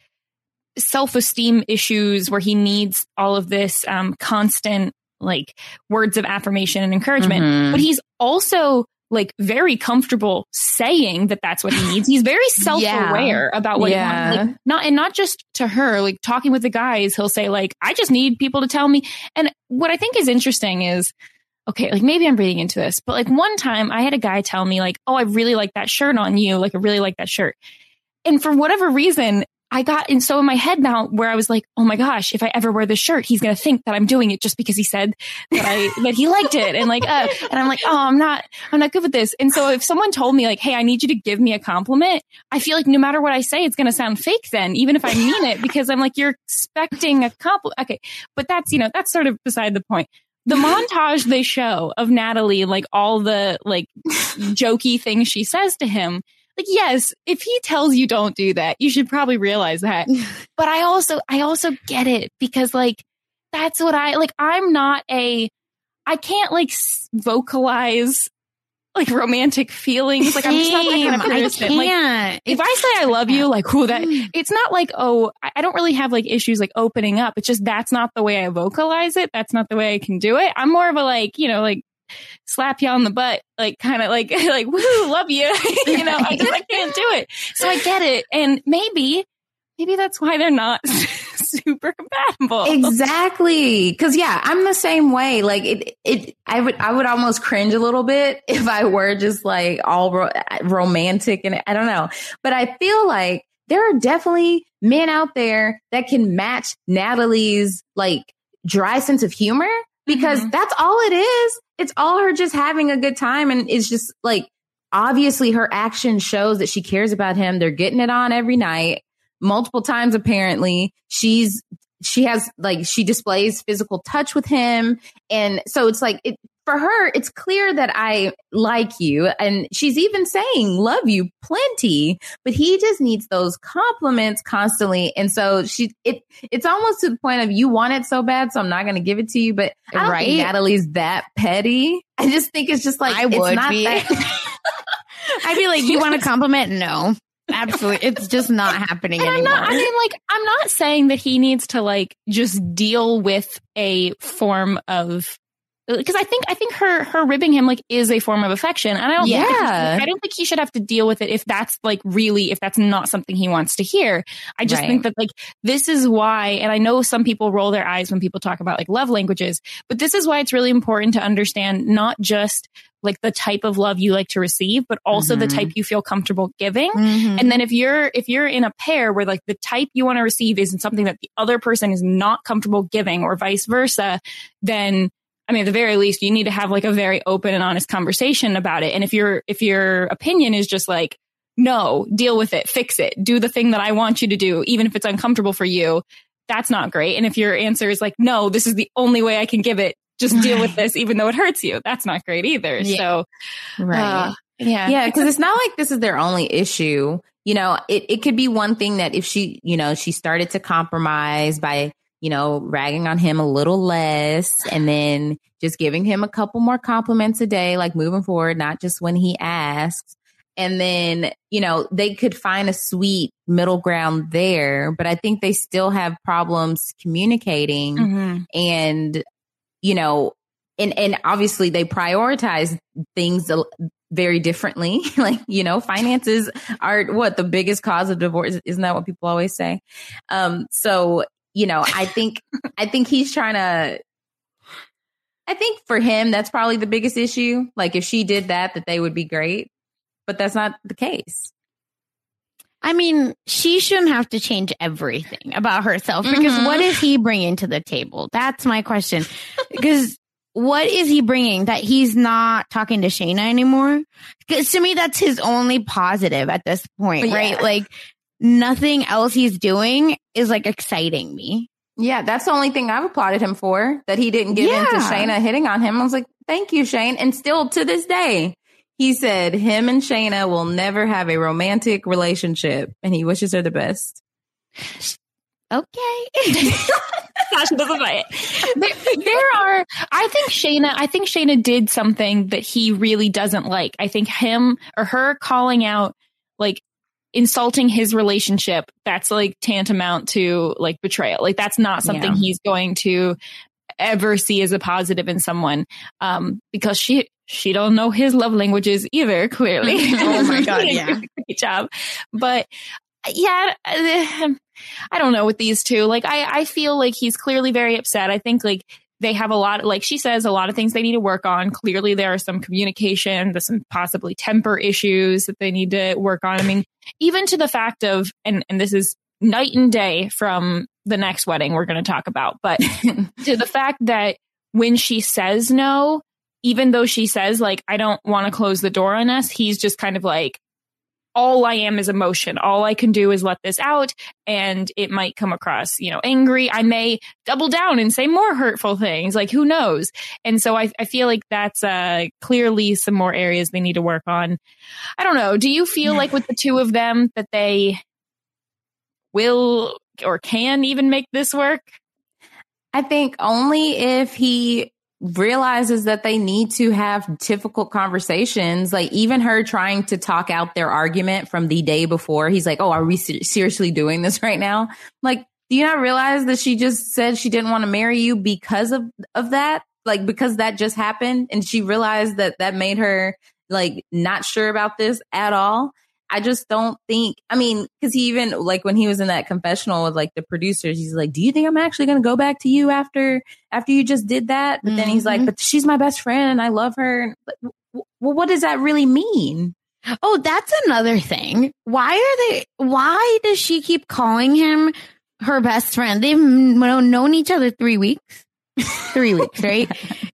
self esteem issues where he needs all of this, um, constant, like, words of affirmation and encouragement. Mm-hmm. But he's also like very comfortable saying that that's what he needs. He's very self *laughs* aware yeah. about what yeah. he wants. Like, not and not just to her, like talking with the guys, he'll say like, I just need people to tell me. And what I think is interesting is, okay, like maybe I'm reading into this, but like one time I had a guy tell me like, oh, I really like that shirt on you. Like I really like that shirt. And for whatever reason, I got in so in my head now where I was like, oh my gosh, if I ever wear this shirt, he's gonna think that I'm doing it just because he said that I *laughs* that he liked it, and like, uh, and I'm like, oh, I'm not, I'm not good with this. And so if someone told me like, hey, I need you to give me a compliment, I feel like no matter what I say, it's gonna sound fake then, even if I mean it, because I'm like, you're expecting a compliment. Okay, but that's you know that's sort of beside the point the montage they show of Natalie, like all the like *laughs* jokey things she says to him, like yes if he tells you don't do that you should probably realize that *laughs* but i also i also get it because like that's what i like i'm not a i can't like vocalize like romantic feelings. Like I'm just not that kind of person. I like if I say I love you, like who that mm. it's not like, oh, I don't really have like issues like opening up. It's just that's not the way I vocalize it. That's not the way I can do it. I'm more of a like, you know, like slap you on the butt, like kind of like *laughs* like woo, love you. *laughs* you know, I just I can't do it. So I get it, and maybe maybe that's why they're not *laughs* super compatible. Exactly. Cause yeah, I'm the same way. Like it, it, I would, I would almost cringe a little bit if I were just like all ro- romantic and I don't know, but I feel like there are definitely men out there that can match Natalie's like dry sense of humor because mm-hmm. that's all it is. It's all her just having a good time. And it's just like, obviously her action shows that she cares about him. They're getting it on every night, multiple times apparently. She's, she has like, she displays physical touch with him. And so it's like, it, for her, it's clear that I like you. And she's even saying, love you plenty, but he just needs those compliments constantly. And so she, it, it's almost to the point of you want it so bad. So I'm not going to give it to you. But I don't right? think Natalie's that petty. I just think it's just like, I would be. That- *laughs* I'd be like, you want a *laughs* compliment? No. Absolutely. It's just not happening and anymore. I'm not, I mean, like, I'm not saying that he needs to like just deal with a form of because I think I think her her ribbing him like is a form of affection, and I don't yeah. think I don't think he should have to deal with it if that's like really if that's not something he wants to hear. I just right. think that like this is why, and I know some people roll their eyes when people talk about like love languages, but this is why it's really important to understand not just like the type of love you like to receive, but also mm-hmm. the type you feel comfortable giving. Mm-hmm. And then if you're, if you're in a pair where like the type you want to receive isn't something that the other person is not comfortable giving or vice versa, then I mean, at the very least, you need to have like a very open and honest conversation about it. And if your, if your opinion is just like, no, deal with it, fix it, do the thing that I want you to do, even if it's uncomfortable for you, that's not great. And if your answer is like, no, this is the only way I can give it, just deal with this, even though it hurts you, that's not great either. Yeah. So, right. Uh, yeah. Yeah. Cause it's not like this is their only issue. You know, it, it could be one thing that if she, you know, she started to compromise by, you know, ragging on him a little less and then just giving him a couple more compliments a day, like moving forward, not just when he asks. And then, you know, they could find a sweet middle ground there, but I think they still have problems communicating Mm-hmm. and, you know, and, and obviously they prioritize things very differently. *laughs* like, you know, finances are what the biggest cause of divorce. Isn't that what people always say? Um, so, you know, I think, *laughs* I think he's trying to, I think for him, that's probably the biggest issue. Like if she did that, that they would be great, but that's not the case. I mean, she shouldn't have to change everything about herself because Mhm. what is he bringing to the table? That's my question. because what is he bringing that he's not talking to Shayna anymore? Because to me, that's his only positive at this point, Yeah. right? Like nothing else he's doing is like exciting me. Yeah, that's the only thing I've applauded him for that he didn't give in to Shayna hitting on him. I was like, thank you, Shayne. And still to this day, he said him and Shayna will never have a romantic relationship and he wishes her the best. Okay. Sasha doesn't buy it. There, there are, I think Shayna, I think Shayna did something that he really doesn't like. I think him or her calling out, like, insulting his relationship, that's like tantamount to like betrayal. Like, that's not something Yeah. he's going to ever see as a positive in someone. Um, because she, she don't know his love languages either, clearly. *laughs* Oh my God, *laughs* yeah. Great job. But yeah, I don't know with these two. Like, I, I feel like he's clearly very upset. I think like they have a lot, like she says, a lot of things they need to work on. Clearly, there are some communication, there's some possibly temper issues that they need to work on. I mean, even to the fact of, and, and this is night and day from the next wedding we're going to talk about, but *laughs* to the fact that when she says no, even though she says like, I don't want to close the door on us, he's just kind of like, all I am is emotion. All I can do is let this out and it might come across, you know, angry. I may double down and say more hurtful things. Like who knows? And so I, I feel like that's, uh, clearly some more areas they need to work on. I don't know. Do you feel like with the two of them that they will or can even make this work? I think only if he realizes that they need to have difficult conversations. Like even her trying to talk out their argument from the day before. He's like, "Oh, are we ser- seriously doing this *laughs* right now?" Like, do you not realize that she just said she didn't want to marry you because of of that? Like because that just happened, and she realized that that made her like not sure about this at all. I just don't think. I mean, because he even like when he was in that confessional with like the producers, he's like, "Do you think I'm actually going to go back to you after after you just did that?" But then he's like, Mhm. "But she's my best friend and I love her." W- Well, what does that really mean? Oh, that's another thing. Why are they, why does she keep calling him her best friend? They've known each other three weeks. *laughs* Three weeks, right?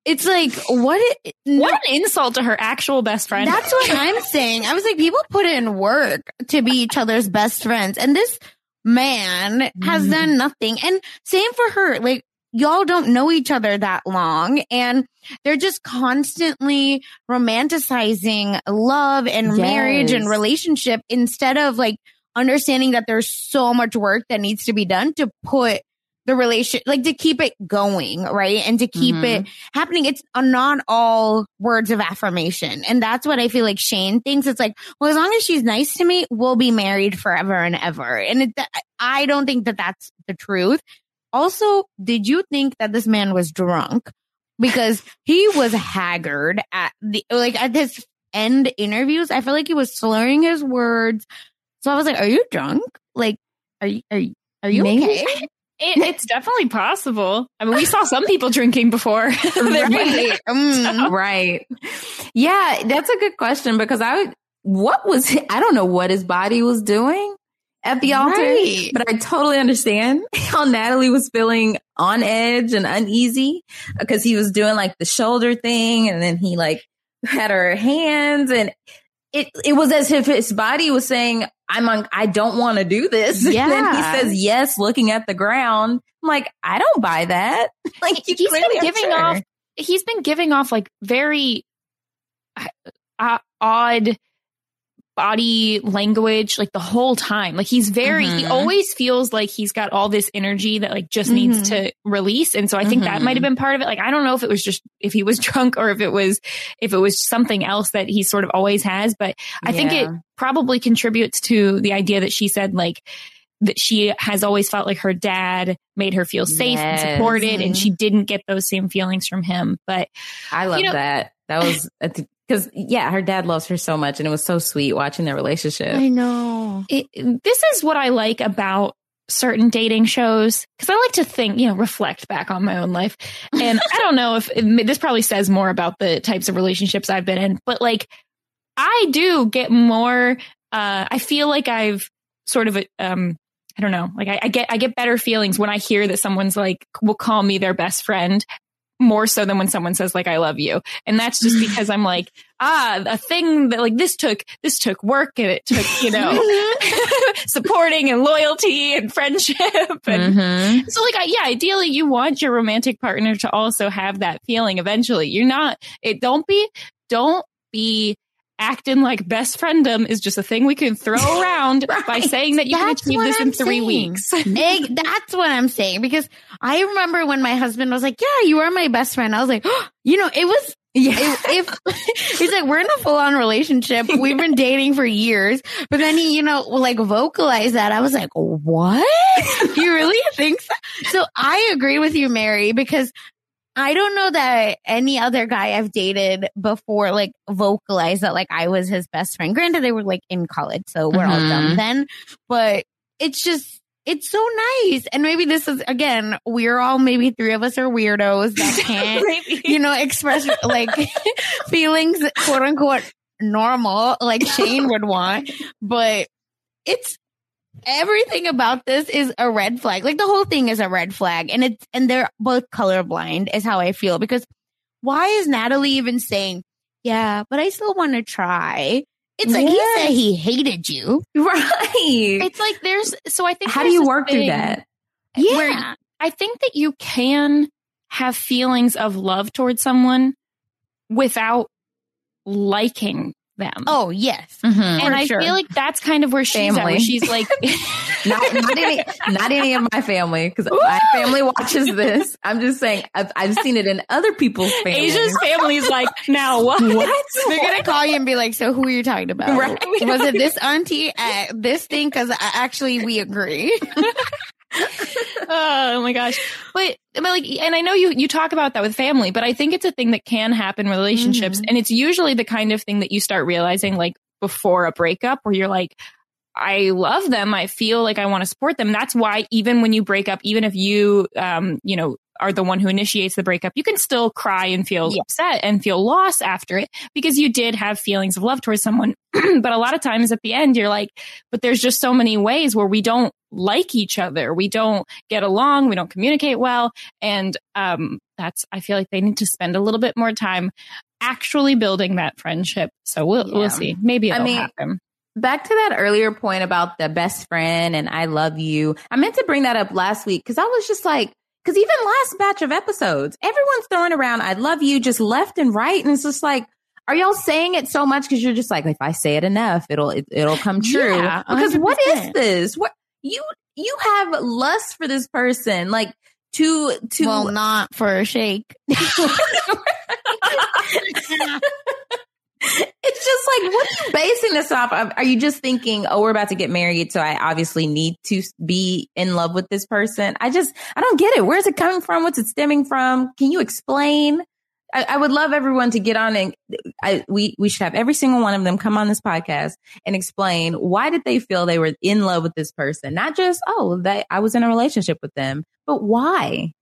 It's like, what? It, What an insult to her actual best friend. That's what *laughs* I'm saying. I was like, people put in work to be each other's best friends. And this man has Mhm. done nothing. And same for her. Like, y'all don't know each other that long. And they're just constantly romanticizing love and marriage and relationship instead of like understanding that there's so much work that needs to be done to put the relation, like to keep it going, right? And to keep Mhm. it happening. It's a not all words of affirmation. And that's what I feel like Shayne thinks. It's like, well, as long as she's nice to me, we'll be married forever and ever. And it, I don't think that that's the truth. Also, did you think that this man was drunk? Because he was haggard at the, like at his end interviews. I feel like he was slurring his words. So I was like, are you drunk? Like, are you, are you, are you Maybe. okay? It, it's definitely possible. I mean, we saw some people drinking before. *laughs* *laughs* Right. *laughs* Mm. right. Yeah, that's a good question because I what was I don't know what his body was doing at the altar, Right. but I totally understand how Natalie was feeling on edge and uneasy because he was doing like the shoulder thing and then he like had her hands and it it was as if his body was saying I'm on I don't want to do this. Yeah. *laughs* And then he says yes looking at the ground. I'm like I don't buy that. *laughs* Like He's been giving sure. off he's been giving off like very uh, odd body language like the whole time. Like he's very, he Mhm. always feels like he's got all this energy that like just needs to release. And so I think that Mhm. might have been part of it. Like I don't know if it was just if he was *laughs* drunk or if it was if it was something else that he sort of always has, but I think it probably contributes to the idea that she said like that she has always felt like her dad made her feel safe and Yes. supported and she didn't get those same feelings from him. But I love You know- that. That was because yeah, her dad loves her so much, and it was so sweet watching their relationship. I know. it, this is what I like about certain dating shows because I like to think, you know, reflect back on my own life. And *laughs* I don't know if this probably says more about the types of relationships I've been in, but like I do get more. Uh, I feel like I've sort of, um, I don't know, like I, I get I get better feelings when I hear that someone's like will call me their best friend more so than when someone says like I love you. And that's just *laughs* because I'm like, ah, a thing that like this took this took work and it took, you know, *laughs* supporting and loyalty and friendship *laughs* and Mhm. so like I, yeah ideally you want your romantic partner to also have that feeling eventually you're not it don't be don't be acting like best friendom is just a thing we can throw *laughs* around by saying that you That's can achieve this in I'm three saying. weeks *laughs* Egg, that's what I'm saying because I remember when my husband was like, "Yeah, you are my best friend." I was like, oh, "You know, it was." If, if *laughs* he's like, we're in a full on relationship, we've been dating for years, but then he, you know, like vocalized that. I was like, what? you really think so? So I agree with you, Mary, because I don't know that any other guy I've dated before like vocalized that like I was his best friend. Granted, they were like in college, so we're all Mhm. dumb then, but it's just it's so nice. And maybe this is again, we're all maybe three of us are weirdos that *laughs* can't, you know, express like *laughs* feelings quote unquote normal, like Shayne would want. But it's everything about this is a red flag. Like the whole thing is a red flag. And it's and they're both colorblind is how I feel. Because why is Natalie even saying, Yeah, but I still want to try? It's like he said he hated you. *laughs* Right. it's like there's so i think How do you work through that? where I think that you can have feelings of love towards someone without liking them. Oh yes. Mhm. and I sure. feel like that's kind of where she's at. Family. Where she's like, *laughs* not, not any, not any of my family because my family watches this. I'm just saying I've, I've seen it in other people's families. Asia's family's like, now what? *laughs* What? They're gonna call you and be like, "So who are you talking about? Right. Was it this auntie at this thing? Because actually, we agree." *laughs* *laughs* oh my gosh. But, but like, and I know you, you talk about that with family, but I think it's a thing that can happen in relationships. Mhm. And it's usually the kind of thing that you start realizing like before a breakup where you're like, I love them. I feel like I want to support them. That's why even when you break up, even if you, um, you know, are the one who initiates the breakup, you can still cry and feel Yeah. upset and feel loss after it because you did have feelings of love towards someone. *clears throat* but a lot of times at the end, you're like, but there's just so many ways where we don't like each other. We don't get along. We don't communicate well. And, um, that's, I feel like they need to spend a little bit more time actually building that friendship. So we'll, Yeah. we'll see. Maybe I it'll mean, happen. Back to that earlier point about the best friend and I love you. I meant to bring that up last week because I was just like, because even last batch of episodes, everyone's throwing around I love you just left and right. And it's just like, are y'all saying it so much because you're just like, if I say it enough, it'll it, it'll come true. Yeah, because what is this? What you you have lust for this person, like to to well, not for a shake. *laughs* *laughs* *laughs* *laughs* it's just like, what are you basing this off of? Are you just thinking, oh, we're about to get married, so I obviously need to be in love with this person? I just, I don't get it. Where's it coming from? What's it stemming from? Can you explain? I, I would love everyone to get on and I, we, we should have every single one of them come on this podcast and explain why did they feel they were in love with this person? Not just, oh, that I was in a relationship with them, but why?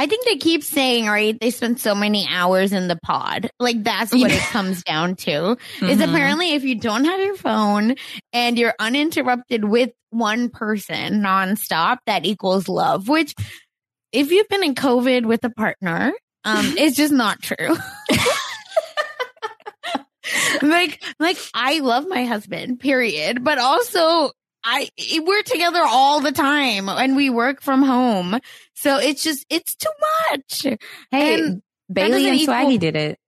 I think they keep saying, right? They spend so many hours in the pod. Like that's what it *laughs* comes down to. Is Mhm. apparently if you don't have your phone and you're uninterrupted with one person nonstop, that equals love. Which, if you've been in COVID with a partner, um, *laughs* it's just not true. *laughs* like, like I love my husband, period. But also, I we're together all the time and we work from home. So it's just it's too much. Hey, And Bailey and equal- Swaggy did it.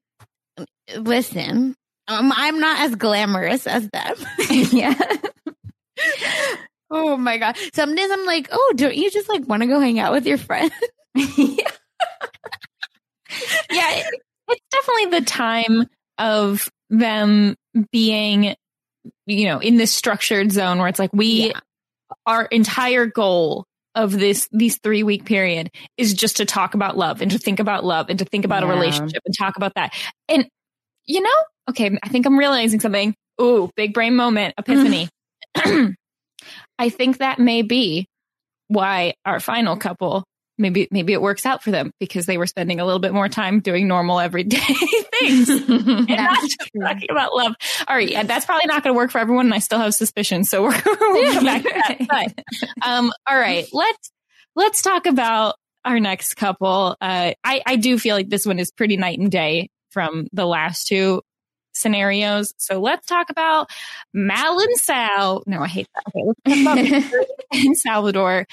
Listen, um, I'm not as glamorous as them. *laughs* *laughs* yeah. oh my god. Some days I'm like, oh, don't you just like want to go hang out with your friends? *laughs* yeah, it, it's definitely the time of them being, you know, in this structured zone where it's like we, Yeah. our entire goal of this these three week period is just to talk about love and to think about love and to think about a relationship and talk about that. And you know, okay, I think I'm realizing something. Ooh, big brain moment, epiphany. *laughs* *clears throat* I think that may be why our final couple maybe maybe it works out for them because they were spending a little bit more time doing normal everyday *laughs* things *laughs* and not just talking about love. All right, yeah, that's probably not going to work for everyone, and I still have suspicions. So we're *laughs* we'll come back to that. But um, all right, let's let's talk about our next couple. Uh, I I do feel like this one is pretty night and day from the last two scenarios. So let's talk about Mal and Sal. No, I hate that. Okay, let's talk about and Salvador,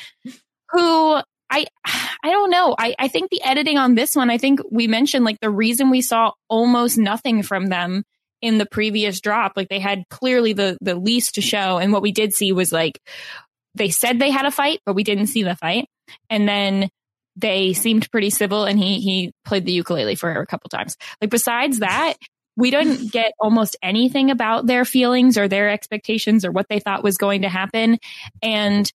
who I *sighs* I don't know. I, I think the editing on this one, I think we mentioned like the reason we saw almost nothing from them in the previous drop, like they had clearly the the least to show. And what we did see was like they said they had a fight, but we didn't see the fight. And then they seemed pretty civil and he he played the ukulele for her a couple times. Like besides that, we didn't *laughs* get almost anything about their feelings or their expectations or what they thought was going to happen. And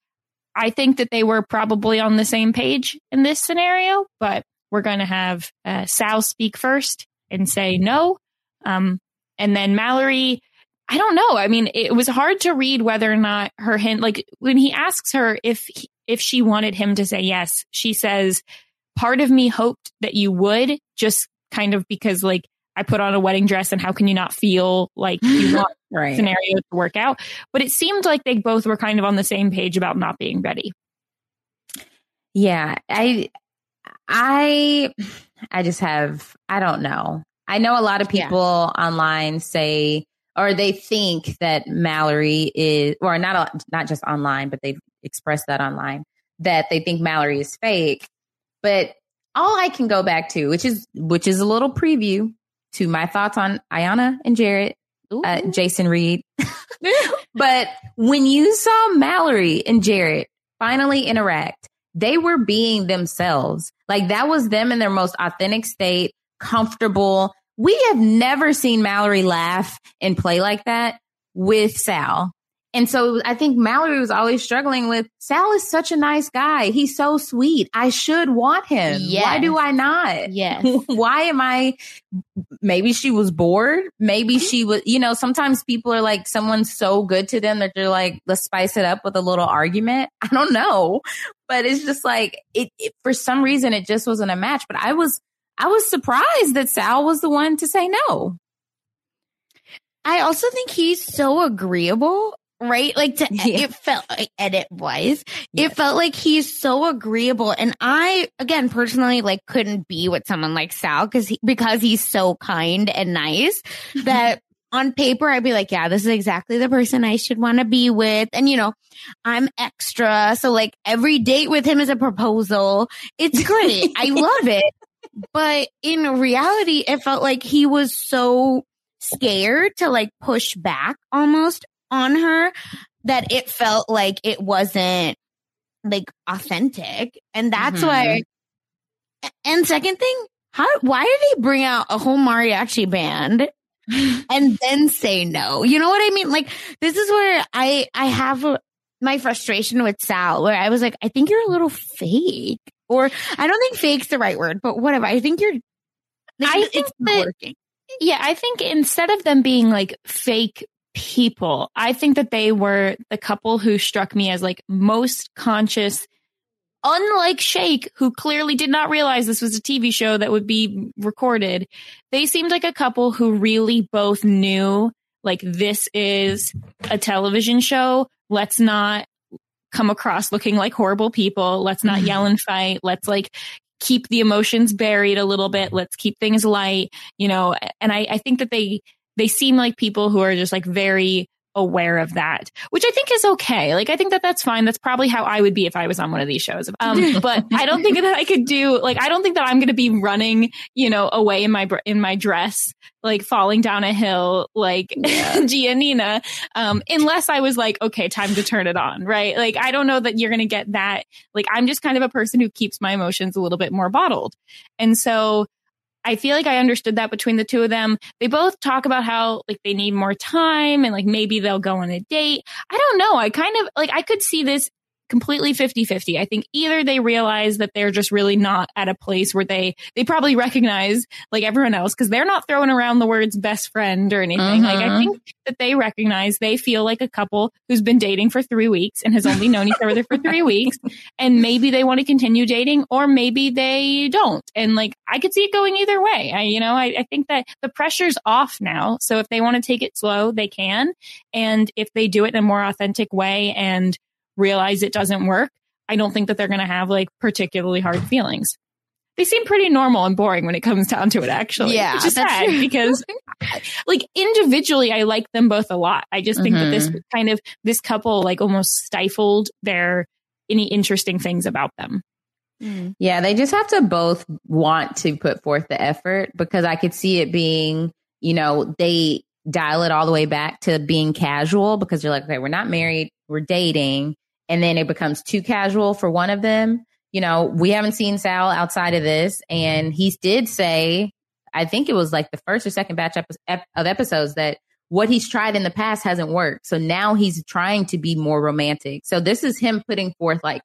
I think that they were probably on the same page in this scenario, but we're going to have uh, Sal speak first and say no. Um, and then Mallory, I don't know. I mean, it was hard to read whether or not her hint, like when he asks her if, he- if she wanted him to say yes, she says, part of me hoped that you would just kind of because like I put on a wedding dress and how can you not feel like you *laughs* want Right. scenario to work out. But it seemed like they both were kind of on the same page about not being ready. Yeah, I I I just have I don't know. I know a lot of Yeah. people online say or they think that Mallory is or not uh, not just online, but they've expressed that online that they think Mallory is fake. But all I can go back to, which is which is a little preview to my thoughts on Iyanna and Jarrette, uh, Jason Reed. *laughs* *laughs* but when you saw Mallory and Jarrette finally interact, they were being themselves. Like that was them in their most authentic state, comfortable. We have never seen Mallory laugh and play like that with Sal. And so I think Mallory was always struggling with Sal is such a nice guy. He's so sweet. I should want him. Why do I not? Yes. *laughs* Why am I? Maybe she was bored. Maybe she was, you know, sometimes people are like, someone's so good to them that they're like, let's spice it up with a little argument. *laughs* I don't know. But it's just like, it, it for some reason, it just wasn't a match. But I was, I was surprised that Sal was the one to say no. I also think he's so agreeable, right? Like to *laughs* Yeah. it felt like edit wise, it felt like he's so agreeable. And I, again, personally, like couldn't be with someone like Sal because he, because he's so kind and nice *laughs* that on paper I'd be like, yeah, this is exactly the person I should want to be with. And you know, I'm extra. So like every date with him is a proposal. It's *laughs* great. I love it. But in reality, it felt like he was so scared to like push back almost on her that it felt like it wasn't like authentic. And that's Mhm. why. And second thing, how, why did they bring out a whole mariachi band *laughs* and then say no? You know what I mean? Like, this is where I, I have my frustration with Sal, where I was like, I think you're a little fake. Or I don't think fake's the right word, but whatever. I think you're, I it's think not that- working. Yeah, I think instead of them being like fake people, I think that they were the couple who struck me as like most conscious, unlike Shake, who clearly did not realize this was a TV show that would be recorded. They seemed like a couple who really both knew like this is a television show. Let's not come across looking like horrible people. Let's not mm-hmm. yell and fight. Let's like keep the emotions buried a little bit. Let's keep things light, you know, and I, I think that they, they seem like people who are just like very aware of that, which I think is okay. Like, I think that that's fine. That's probably how I would be if I was on one of these shows. Um, *laughs* but I don't think that I could do, like, I don't think that I'm going to be running, you know, away in my, in my dress, like falling down a hill, like yeah. *laughs* Giannina, um, unless I was like, okay, time to turn it on, right? Like, I don't know that you're going to get that. Like, I'm just kind of a person who keeps my emotions a little bit more bottled. And so, I feel like I understood that between the two of them. They both talk about how like they need more time and like maybe they'll go on a date. I don't know. I kind of like I could see this completely 50-50. I think either they realize that they're just really not at a place where they they probably recognize like everyone else because they're not throwing around the words best friend or anything. Like I mm-hmm. think that they recognize they feel like a couple who's been dating for 3 weeks and has only known each other for 3 *laughs* weeks and maybe they want to continue dating or maybe they don't. And like I could see it going either way. I you know, I, I think that the pressure's off now. So if they want to take it slow, they can. And if they do it in a more authentic way and realize it doesn't work, I don't think that they're going to have like particularly hard feelings. They seem pretty normal and boring when it comes down to it, actually. Yeah. Which is sad *laughs* because like individually, I like them both a lot. I just think mm-hmm. that this mm-hmm. kind of, this couple like almost stifled their, any interesting things about them. Mm. Yeah. They just have to both want to put forth the effort because I could see it being, you know, they dial it all the way back to being casual because you're like, okay, we're not married, we're dating and then it becomes too casual for one of them. You know, we haven't seen Sal outside of this, and he did say, I think it was like the first or second batch of episodes that what he's tried in the past hasn't worked. So now he's trying to be more romantic. So this is him putting forth like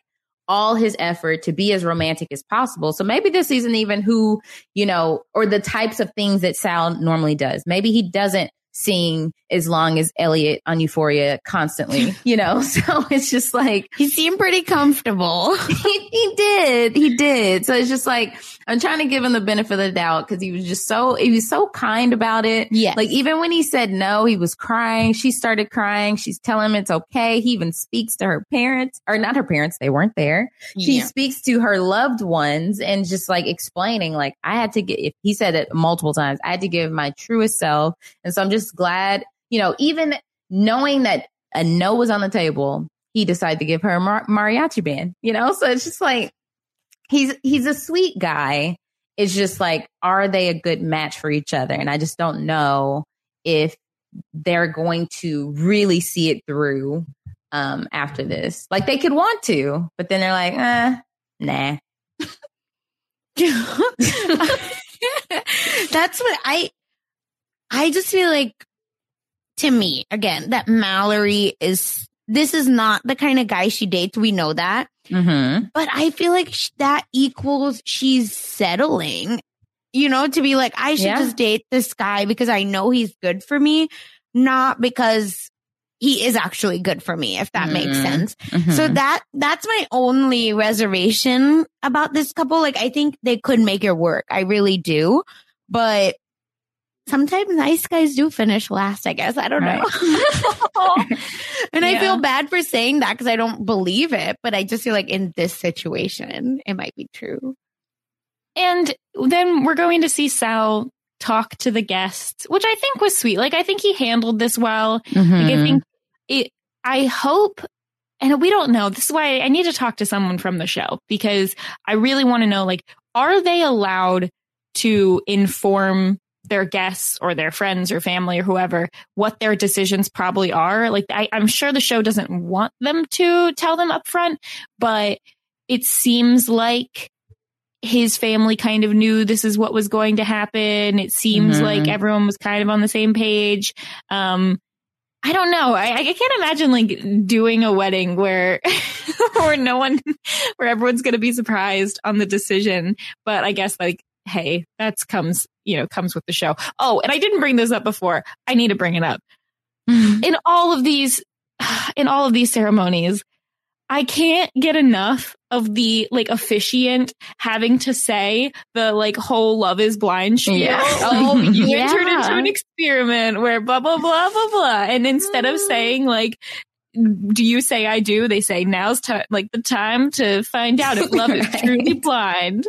all his effort to be as romantic as possible. So maybe this isn't even who, you know, or the types of things that Sal normally does. Maybe he doesn't seeing as long as Elliot on Euphoria constantly, *laughs* you know? *laughs* So it's just like. He seemed pretty comfortable. *laughs* he, he did. He did. So it's just like, I'm trying to give him the benefit of the doubt because he was just so, he was so kind about it. Yeah. Like even when he said no, he was crying. She started crying. She's telling him it's okay. He even speaks to her parents or not her parents. They weren't there. She yeah. speaks to her loved ones and just like explaining, like, I had to get, if he said it multiple times, I had to give my truest self. And so I'm just glad, you know, even knowing that a no was on the table, he decided to give her a mar- mariachi band, you know? So it's just like, he's, he's a sweet guy. It's just like, are they a good match for each other? And I just don't know if they're going to really see it through um, after this. Like they could want to, but then they're like, eh, nah. *laughs* *laughs* That's what I I just feel like to me, again, that Mallory is, this is not the kind of guy she dates. We know that. Mm-hmm. But I feel like that equals she's settling, you know, to be like, I should yeah. just date this guy because I know he's good for me, not because he is actually good for me, if that mm-hmm. makes sense. Mm-hmm. So that, that's my only reservation about this couple. Like, I think they could make it work. I really do. But sometimes nice guys do finish last, I guess. I don't right. know. *laughs* and yeah. I feel bad for saying that because I don't believe it, but I just feel like in this situation, it might be true. And then we're going to see Sal talk to the guests, which I think was sweet. Like, I think he handled this well. Mm-hmm. Like, I mm-hmm. think it, I hope and we don't know. This is why I need to talk to someone from the show because I really want to know like, are they allowed to inform their guests or their friends or family or whoever what their decisions probably are. Like I, I'm sure the show doesn't want them to tell them up front, but it seems like his family kind of knew this is what was going to happen. It seems mm-hmm. like everyone was kind of on the same page. Um, I don't know. I, I can't imagine like doing a wedding where, *laughs* where no one, where everyone's going to be surprised on the decision. But I guess like, hey, that's comes you know, comes with the show. Oh, and I didn't bring this up before. I need to bring it up. Mm-hmm. In all of these, *sighs* in all of these ceremonies, I can't get enough of the like officiant having to say the like whole love is blind spiel. Yeah. *laughs* Oh, *laughs* you yeah. entered into an experiment where blah, blah, blah, blah, blah. And instead of saying like, do you say I do? They say now's time, like the time to find out if love is *laughs* truly blind.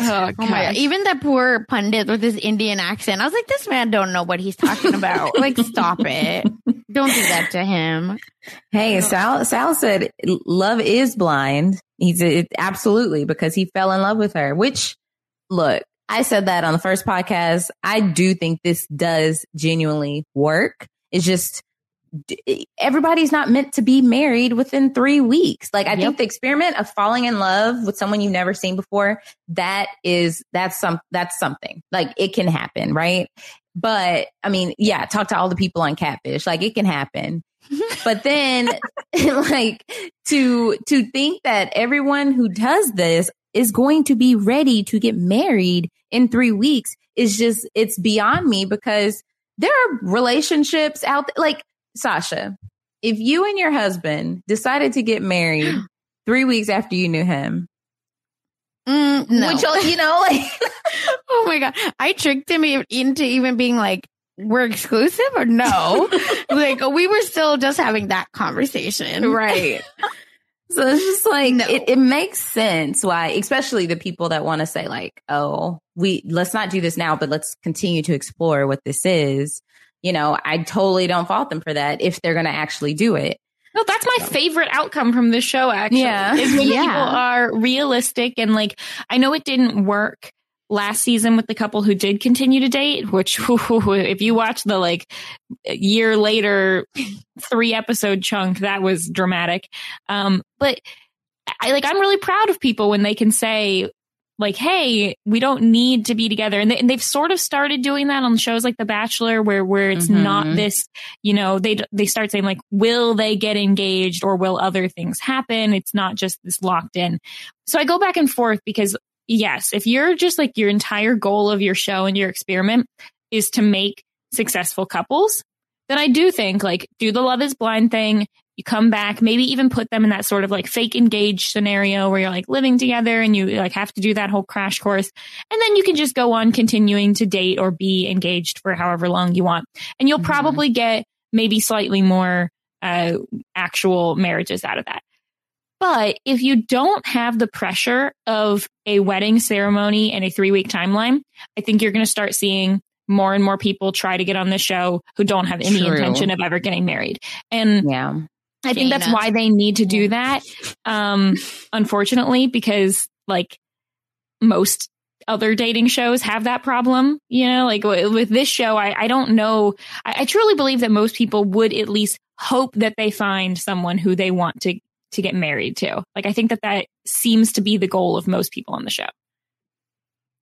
Oh, Oh my god! Even that poor pundit with his Indian accent. I was like, this man don't know what he's talking about. *laughs* like, stop it! Don't do that to him. Hey, oh. Sal, Sal said love is blind. He's it, absolutely because he fell in love with her, which look, I said that on the first podcast. I do think this does genuinely work. It's just d- Eh, everybody's not meant to be married within three weeks. Like I think the experiment of falling in love with someone you've never seen before, that is, that's some, that's something like it can happen. Right. But I mean, yeah, talk to all the people on catfish. Like it can happen. *laughs* but then *laughs* like to, to think that everyone who does this is going to be ready to get married in three weeks is just, it's beyond me because there are relationships out there. Like Sasha, if you and your husband decided to get married *gasps* three weeks after you knew him, Mm, no. would you, you know, like, *laughs* oh my god! I tricked him into even being like, "We're exclusive," or no? *laughs* like we were still just having that conversation, right. *laughs* So it's just like No. it, it makes sense why, especially the people that want to say like, "Oh, we let's not do this now, but let's continue to explore what this is." You know, I totally don't fault them for that if they're going to actually do it. No, that's my favorite outcome from this show, actually. Yeah. Is when *laughs* Yeah. people are realistic and like, I know it didn't work last season with the couple who did continue to date, which *laughs* if you watch the like year later three episode chunk, that was dramatic. Um, but I like, I'm really proud of people when they can say, like, hey, we don't need to be together. And, they, and they've sort of started doing that on shows like The Bachelor, where where it's Mhm. not this, you know, they they start saying like, will they get engaged or will other things happen? It's not just this locked in. So I go back and forth because yes, if you're just like your entire goal of your show and your experiment is to make successful couples, then I do think like do the love is blind thing. You come back, maybe even put them in that sort of like fake engaged scenario where you're like living together and you like have to do that whole crash course. And then you can just go on continuing to date or be engaged for however long you want. And you'll Mhm. probably get maybe slightly more uh, actual marriages out of that. But if you don't have the pressure of a wedding ceremony and a three week timeline, I think you're going to start seeing more and more people try to get on the show who don't have any True. intention of ever getting married. And Yeah. I think that's why they need to do that. Um, unfortunately, because like most other dating shows have that problem, you know, like w- with this show, I, I don't know. I, I truly believe that most people would at least hope that they find someone who they want to, to get married to. Like, I think that that seems to be the goal of most people on the show.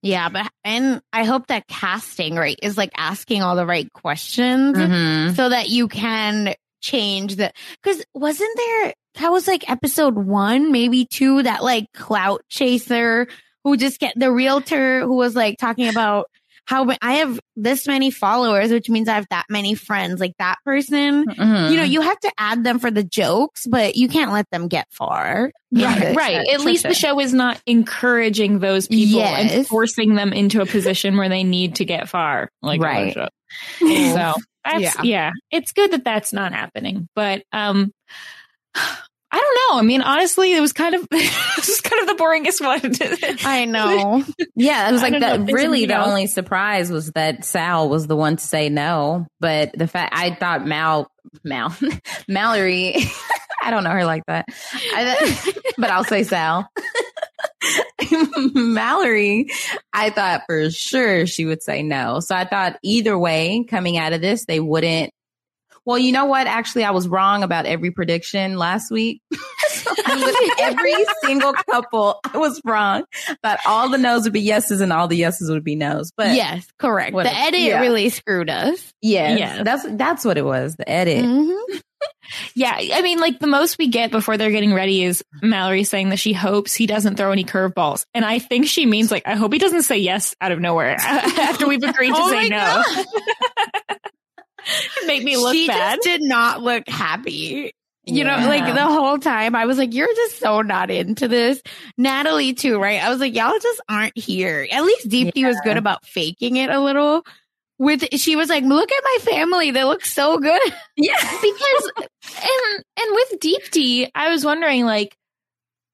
Yeah, but and I hope that casting right is like asking all the right questions Mhm. so that you can change that because wasn't there that was like episode one, maybe two, that like clout chaser who just get the realtor who was like talking about how I have this many followers, which means I have that many friends, like that person. Mhm. You know, you have to add them for the jokes, but you can't let them get far. Right, right. At least the show is not encouraging those people and forcing them into a position where they need to get far. Like Right. *laughs* So that's Yeah. yeah. It's good that that's not happening, but um, *sighs* I don't know. I mean, honestly, it was kind of *laughs* this is kind of the boringest one. *laughs* I know. Yeah, it was like don't know if that. Really, the else. only surprise was that Sal was the one to say no. But the fact I thought Mal, Mal, *laughs* Mallory, I don't know her like that, I, but I'll say Sal. *laughs* Mallory, I thought for sure she would say no. So I thought either way, coming out of this, they wouldn't. Well, you know what? Actually, I was wrong about every prediction last week. *laughs* With every single couple, I was wrong. Thought all the no's would be yeses and all the yeses would be no's. But yes, correct. The edit yeah. really screwed us. yes, Yes. that's that's what it was. The edit. Mhm. Yeah, I mean, like the most we get before they're getting ready is Mallory saying that she hopes he doesn't throw any curveballs, and I think she means like I hope he doesn't say yes out of nowhere *laughs* after we've agreed to *laughs* Oh say no. *laughs* Make me look she bad. just did not look happy. You know, like the whole time I was like, you're just so not into this. Natalie too, right? I was like, y'all just aren't here. At least Deepti was good about faking it a little. With she was like, "Look at my family; they look so good." *laughs* Yeah, because and and with Deepti, I was wondering like,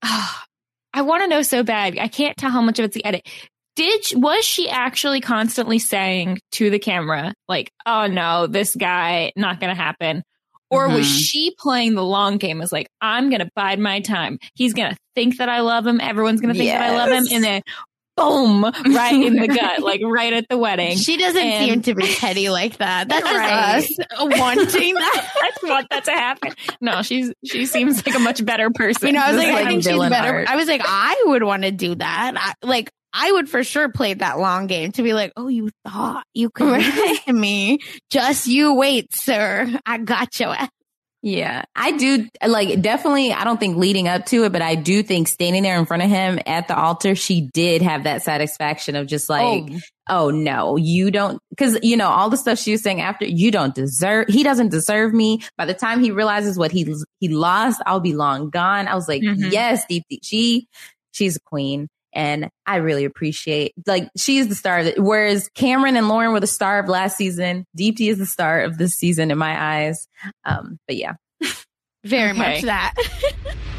oh, I want to know so bad. I can't tell how much of it's the edit. Did was she actually constantly saying to the camera like, "Oh no, this guy not going to happen," or mm-hmm. was she playing the long game? As like, I'm going to bide my time. He's going to think that I love him. Everyone's going to think yes. that I love him, and then boom, *laughs* right in the gut, like right at the wedding. She doesn't and, seem to be *laughs* petty like that. That's right. us wanting *laughs* that. I want that to happen. No, she's she seems like a much better person. You know, I was like, like, I think she's better. Art. I was like, I would want to do that. I, like, I would for sure play that long game to be like, oh, you thought you could right. me. Just you wait, sir. I got you. Yeah, I do like definitely. I don't think leading up to it, but I do think standing there in front of him at the altar, she did have that satisfaction of just like, oh, oh no, you don't, because you know all the stuff she was saying after, you don't deserve. He doesn't deserve me. By the time he realizes what he he lost, I'll be long gone. I was like, mm-hmm. yes, deep, deep, she she's a queen. And I really appreciate, like, she's the star of it. Whereas Cameron and Lauren were the star of last season, Deepti is the star of this season in my eyes. Um, but yeah. *laughs* Very okay. much that. *laughs*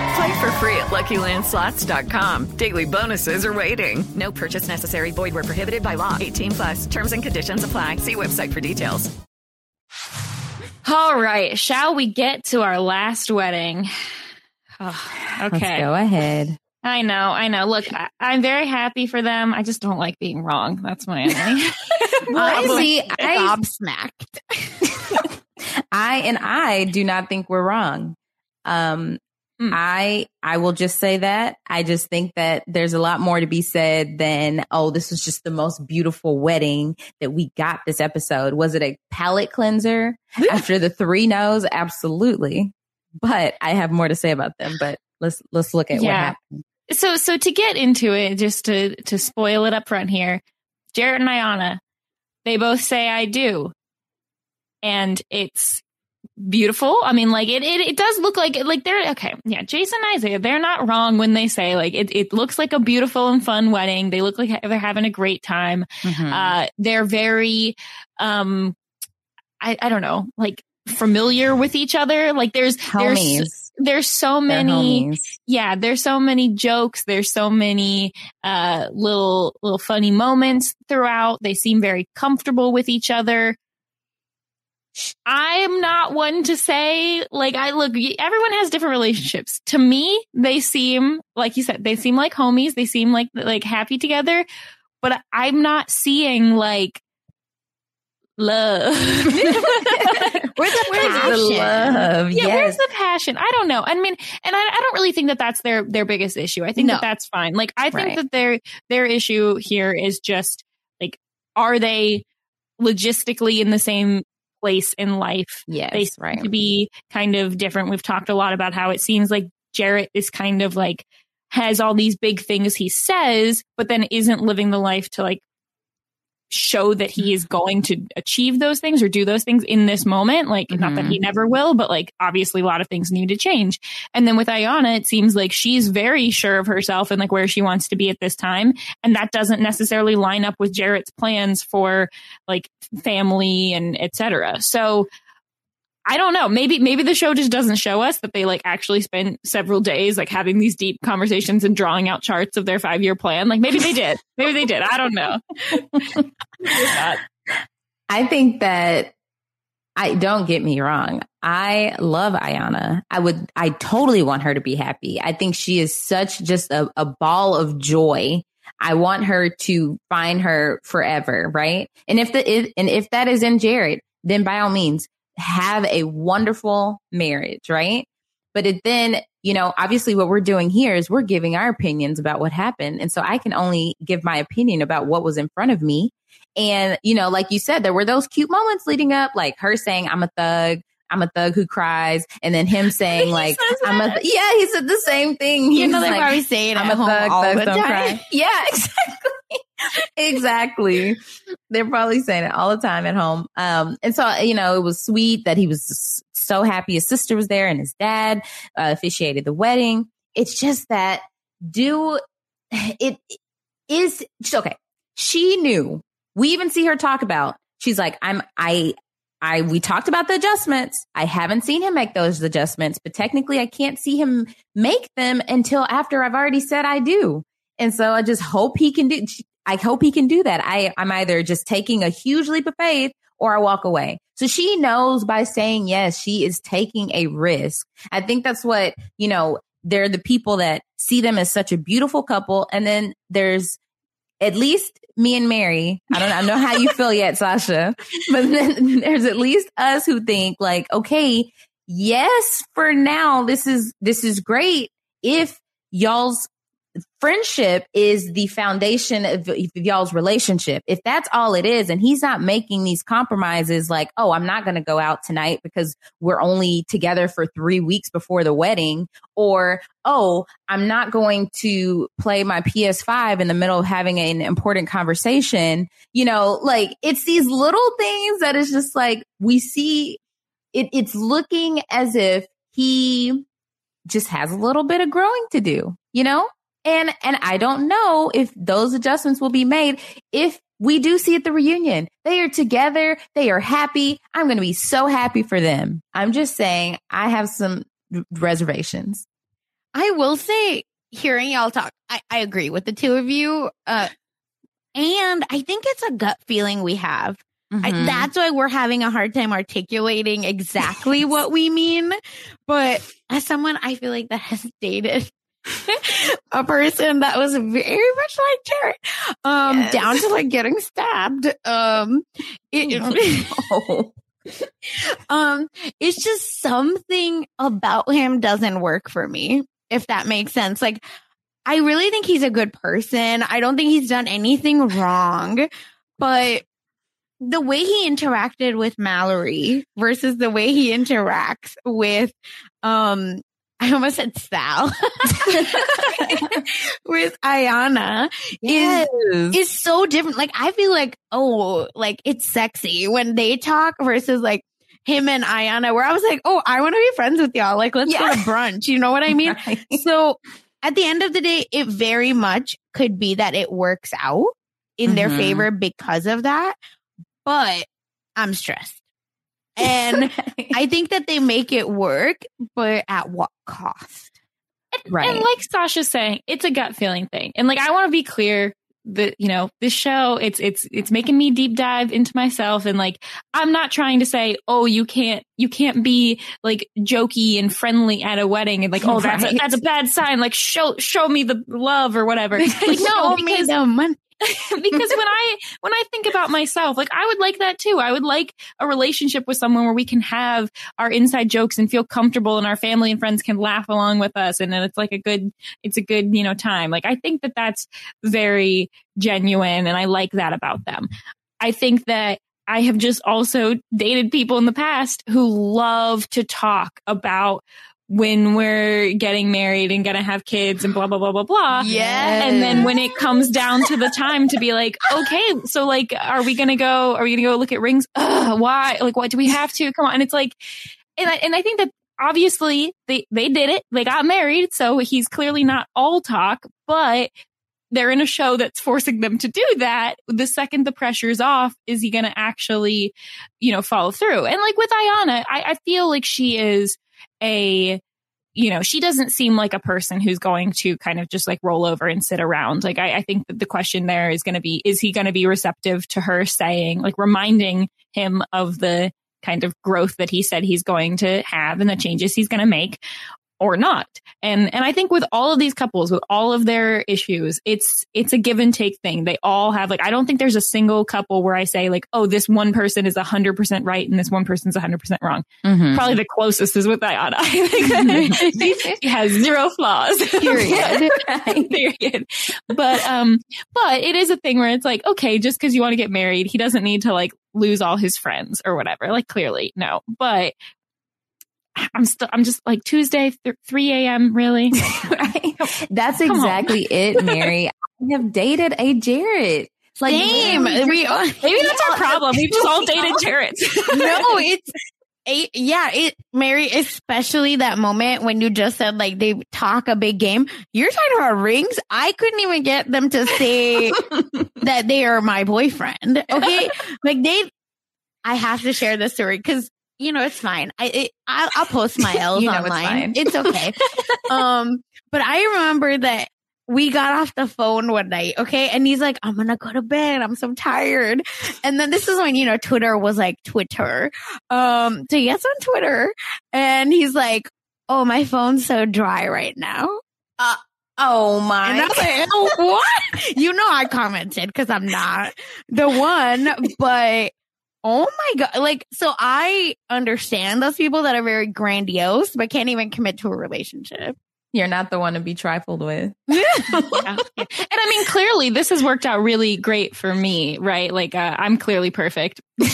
Play for free at LuckyLandSlots.com. Daily bonuses are waiting. No purchase necessary. Void where prohibited by law. 18 plus. Terms and conditions apply. See website for details. All right. Shall we get to our last wedding? *sighs* Oh, okay. Let's go ahead. I know, I know. Look, I, am very happy for them. I just don't like being wrong. That's my enemy. *laughs* *laughs* Honestly, *laughs* I gobsmacked. I and I do not think we're wrong. Um, mm. I I will just say that I just think that there's a lot more to be said than oh, this was just the most beautiful wedding that we got this episode. Was it a palate cleanser after the three no's? Absolutely. But I have more to say about them. But let's let's look at yeah. what happened. So, so to get into it, just to to spoil it up front here, Jarrette and Iyanna, they both say "I do," and it's beautiful. I mean, like it, it, it does look like like they're okay. Yeah, Jason and Isaiah, they're not wrong when they say like it. It looks like a beautiful and fun wedding. They look like they're having a great time. Mm-hmm. Uh, they're very, um, I I don't know, like familiar with each other. Like there's Homies. there's there's so many yeah there's so many jokes there's so many uh little little funny moments throughout they seem very comfortable with each other i'm not one to say like i look everyone has different relationships to me they seem like you said they seem like homies they seem like like happy together but i'm not seeing like love. *laughs* where's the *laughs* where's passion? The love? Yeah, yes. where's the passion? I don't know. I mean, and I, I, don't really think that that's their their biggest issue. I think no. that that's fine. Like, I think right. that their their issue here is just like, are they logistically in the same place in life? Yes, they seem right. to be kind of different. We've talked a lot about how it seems like Jarrette is kind of like has all these big things he says, but then isn't living the life to like show that he is going to achieve those things or do those things in this moment. Like, mm-hmm. not that he mm-hmm. never will, but like, obviously a lot of things need to change. And then with Iyanna, it seems like she's very sure of herself and like where she wants to be at this time. And that doesn't necessarily line up with Jarrette's plans for like family and etc. So I don't know. Maybe maybe the show just doesn't show us that they like actually spent several days like having these deep conversations and drawing out charts of their five year plan. Like maybe they did. maybe they did. I don't know. *laughs* I think that I don't get me wrong. I love Iyanna. I would, I totally want her to be happy. I think she is such just a, a ball of joy. I want her to find her forever, right? And if the, if, and if that is in Jarrette, then by all means, have a wonderful marriage, right? But it then, you know, obviously what we're doing here is we're giving our opinions about what happened. And so I can only give my opinion about what was in front of me. And, you know, like you said, there were those cute moments leading up, like her saying, I'm a thug. I'm a thug who cries, and then him saying *laughs* like, "I'm a th- yeah." He said the same thing. You know, they like, probably say it I'm at a home thug. all thugs the don't time. cry. *laughs* Yeah, exactly, *laughs* exactly. They're probably saying it all the time at home. Um, and so you know, it was sweet that he was so happy his sister was there and his dad uh, officiated the wedding. It's just that do *sighs* it is okay. She knew. We even see her talk about. She's like, I'm. I. I. We talked about the adjustments. I haven't seen him make those adjustments, but technically, I can't see him make them until after I've already said I do. And so I just hope he can do. I hope he can do that. I. I'm either just taking a huge leap of faith or I walk away. So she knows by saying yes, she is taking a risk. I think that's what, you know, they're the people that see them as such a beautiful couple. And then there's at least me and Mary. I don't, I know how you feel yet, Sasha, but then there's at least us who think like, okay, yes, for now, this is, this is great. If y'all's friendship is the foundation of, y'all's relationship. If that's all it is, and he's not making these compromises like, oh, I'm not going to go out tonight because we're only together for three weeks before the wedding, or oh, I'm not going to play my PS5 in the middle of having an important conversation. You know, like it's these little things that is just like we see it, it's looking as if he just has a little bit of growing to do, you know? And and I don't know if those adjustments will be made if we do see at the reunion. They are together, they are happy. I'm going to be so happy for them. I'm just saying I have some reservations. I will say, hearing y'all talk, I, I agree with the two of you. Uh, and I think it's a gut feeling we have. I, Mhm. that's why we're having a hard time articulating exactly *laughs* what we mean. But as someone I feel like that has dated *laughs* a person that was very much like Jarrette, um, Yes. down to like getting stabbed. Um, it, *laughs* *laughs* um, it's just something about him doesn't work for me, if that makes sense. Like, I really think he's a good person. I don't think he's done anything wrong, but the way he interacted with Mallory versus the way he interacts with, um, I almost said Sal *laughs* with Iyanna Yes. is is so different. Like I feel like oh, like it's sexy when they talk versus like him and Iyanna, where I was like, oh, I want to be friends with y'all. Like let's go to brunch. You know what I mean? *laughs* Right. So at the end of the day, it very much could be that it works out in their Mhm. favor because of that. But I'm stressed. And *laughs* I think that they make it work, but at what cost? right. And like Sasha's saying, it's a gut feeling thing. And like I want to be clear that you know this show it's it's it's making me deep dive into myself and like I'm not trying to say oh you can't you can't be like jokey and friendly at a wedding and like oh that's a, that's a bad sign like show show me the love or whatever *laughs* like no Show me because the money. *laughs* because when I when I think about myself, like I would like that too. I would like a relationship with someone where we can have our inside jokes and feel comfortable, and our family and friends can laugh along with us, and then it's like a good it's a good you know time. Like I think that that's very genuine, and I like that about them. I think that I have just also dated people in the past who love to talk about when we're getting married and gonna have kids and blah blah blah blah blah. Yes. And then when it comes down to the time to be like, okay, so like, are we gonna go? Are we gonna go look at rings? Ugh, why? Like, what do we have to? Come on. And it's like, and I, and I think that obviously they they did it. They got married, so he's clearly not all talk, but they're in a show that's forcing them to do that. The second the pressure's off, is he going to actually, you know, follow through? And like with Iyanna, I, I feel like she is a, you know, she doesn't seem like a person who's going to kind of just like roll over and sit around. Like, I, I think that the question there is going to be, is he going to be receptive to her saying, like, reminding him of the kind of growth that he said he's going to have and the changes he's going to make or not. And and I think with all of these couples, with all of their issues, it's it's a give and take thing. They all have like I don't think there's a single couple where I say like, oh, this one person is hundred percent right and this one person's hundred percent wrong. Mhm. Probably the closest is with Iyanna. *laughs* I think he has zero flaws. *laughs* Period. *laughs* Period. But um, but it is a thing where it's like, okay, just because you want to get married, he doesn't need to like lose all his friends or whatever. Like clearly, no. But I'm still, I'm just like Tuesday, th- 3 a.m. Really? *laughs* *laughs* That's Come on. exactly it, Mary. *laughs* I have dated a Jarrette. Like Same. We Maybe that's our problem. We've just all dated Jarrette's. no, it's a, yeah, it Mary, especially that moment when you just said like they talk a big game. You're talking about rings. I couldn't even get them to say that they are my boyfriend. Okay, like they. I have to share this story because you know it's fine. I it, I'll, I'll post my *laughs* L's it's online. fine. It's, okay. *laughs* um, but I remember that we got off the phone one night, okay? And he's like, I'm gonna go to bed. I'm so tired. And then this is when, you know, Twitter was like Twitter. Um, so he gets on Twitter and he's like, Oh, my phone's so dry right now. Uh, oh my. And I was like, oh, *laughs* what? You know, I commented because I'm not the one, but oh my God. Like, so I understand those people that are very grandiose, but can't even commit to a relationship. You're not the one to be trifled with. *laughs* *laughs* Yeah. And I mean, clearly this has worked out really great for me, right? Like, uh, I'm clearly perfect. *laughs* Being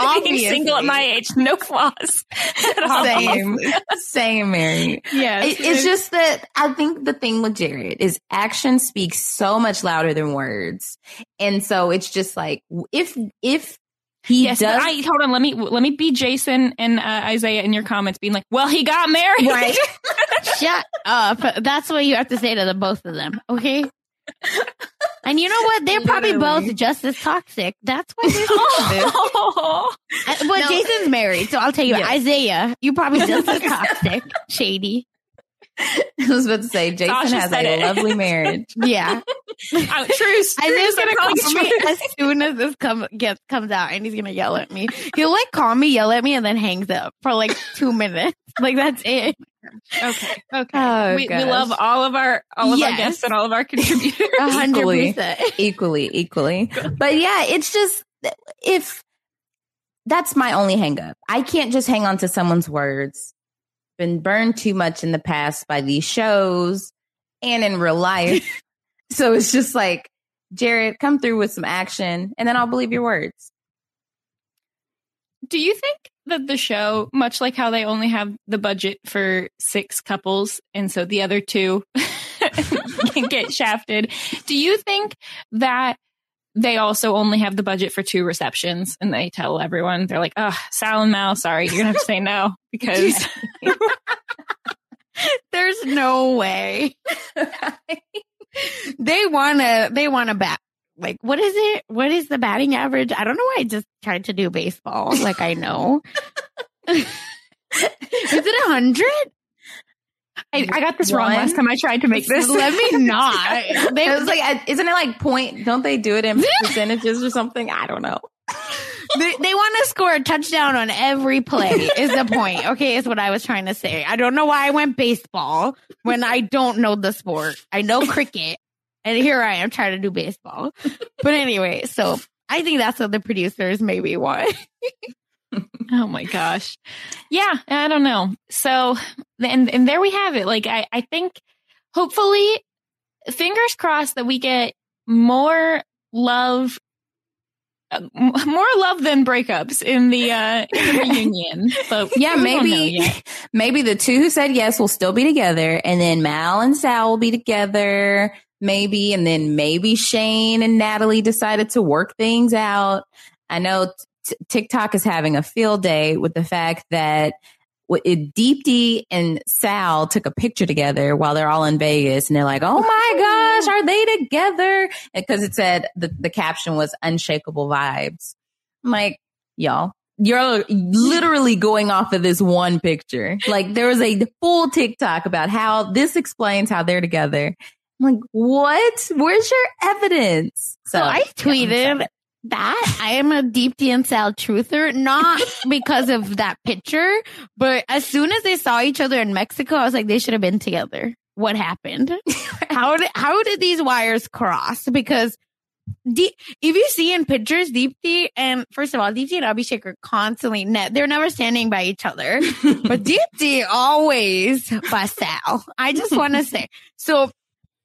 Obviously. single at my age, no flaws. at all. Same. Same, Mary. Yeah, It- it's just that I think the thing with Jarrette is action speaks so much louder than words. And so it's just like, if, if he Yes, does. I hold on. Let me let me be Jason and uh, Isaiah in your comments, being like, "Well, he got married." Right. *laughs* Shut up. That's what you have to say to the both of them. Okay. And you know what? They're probably Literally. both just as toxic. That's why they're *laughs* toxic. Oh. But No. Jason's married, so I'll tell you, Yes. Isaiah, you're probably *laughs* just as toxic, shady. I was about to say, Jason Sasha has a it. lovely marriage. Yeah. Uh, *laughs* Truce. Isaiah's Truce gonna call me street. as soon as this come gets comes out, and he's gonna yell at me. He'll like call me, yell at me, and then hangs up for like two minutes. *laughs* Like that's it. Okay. Okay. Oh, we, we love all of our all of our guests and all of our *laughs* contributors. Hundred Equally. percent. equally, equally. But yeah, it's just if that's my only hang up. I can't just hang on to someone's words. Been burned too much in the past by these shows and in real life. So it's just like, Jarrette, come through with some action and then I'll believe your words. Do you think that the show, much like how they only have the budget for six couples, and so the other two *laughs* can get *laughs* shafted, do you think that they also only have the budget for two receptions and they tell everyone, they're like, oh, Sal and Mal, sorry, you're going to have to say no *laughs* because There's no way. They wanna they wanna bat like what is it? What is the batting average? I don't know why I just tried to do baseball. Like I know. *laughs* is it a hundred? I, I got this wrong last time I tried to make this. Let me *laughs* not. They, It was like, uh, isn't it like point? Don't they do it in *laughs* percentages or something? I don't know. They, they want to score a touchdown on every play is the point. Okay, is what I was trying to say. I don't know why I went baseball when I don't know the sport. I know cricket, and here I am trying to do baseball. But anyway, so I think that's what the producers maybe want. *laughs* Oh my gosh. Yeah, I don't know. So and and there we have it. Like I I think hopefully fingers crossed that we get more love more love than breakups in the uh in the reunion. But *laughs* Yeah, we don't know maybe *laughs* maybe the two who said yes will still be together, and then Mal and Sal will be together, maybe, and then maybe Shayne and Natalie decided to work things out. I know t- TikTok is having a field day with the fact that it, Deepti and Sal took a picture together while they're all in Vegas, and they're like, "Oh my *laughs* gosh, are they together?" Because it said the the caption was "unshakable vibes." I'm like, y'all, you're literally going off of this one picture. Like there was a full TikTok about how this explains how they're together. I'm like, what? Where's your evidence? So I yeah, I'm tweeted sorry. That I am a Deepti and Sal truther, not because of that picture, but as soon as they saw each other in Mexico, I was like, they should have been together. What happened? *laughs* how did how did these wires cross? Because D- if you see in pictures, Deepti and first of all, Deepti and Abhishek are constantly net. They're never standing by each other, *laughs* but Deepti always by Sal. I just want to say, so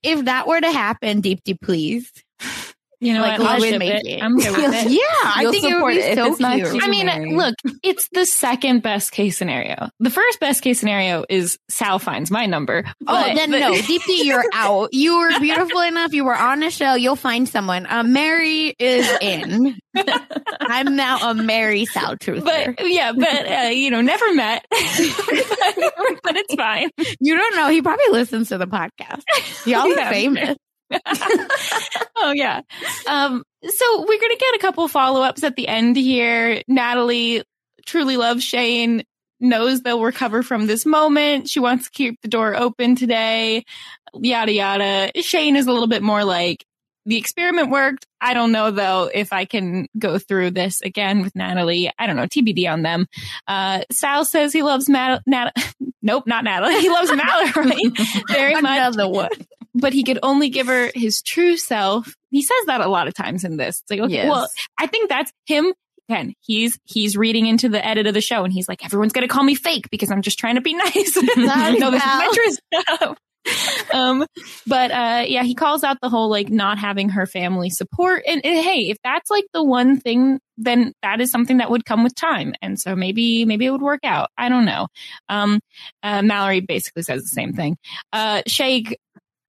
if that were to happen, Deepti, please. You know Like, let's ship make it. it. I'm good with *laughs* it. Yeah, I think it would be it so cute. I mean, look, it's the second best case scenario. The first best case scenario is Sal finds my number. Oh, but- then but- no, *laughs* Deepti, you're out. You were beautiful enough. You were on a show. You'll find someone. Uh, Mary is in. *laughs* I'm now a Mary Sal truther. But yeah, but uh, you know, never met, but, but it's fine. you don't know. He probably listens to the podcast. Y'all Yeah. famous. *laughs* oh yeah. Um, so we're gonna get a couple follow ups at the end here. Natalie truly loves Shayne, knows they'll recover from this moment. She wants to keep the door open today. Yada yada. Shayne is a little bit more like the experiment worked. I don't know though if I can go through this again with Natalie. I don't know. TBD on them. Uh, Sal says he loves Nat. Nat- *laughs* nope, not Natalie. He loves Mallory *laughs* very much Another one. but he could only give her his true self. He says that a lot of times in this. It's like, okay, Yes. well, I think that's him. Ken, he's he's reading into the edit of the show, and he's like, everyone's gonna call me fake because I'm just trying to be *laughs* nice. no, this is my true self. *laughs* um, but uh, yeah, he calls out the whole like not having her family support, and, and hey, if that's like the one thing, then that is something that would come with time, and so maybe maybe it would work out. I don't know. Um, uh, Mallory basically says the same thing. Uh, Shay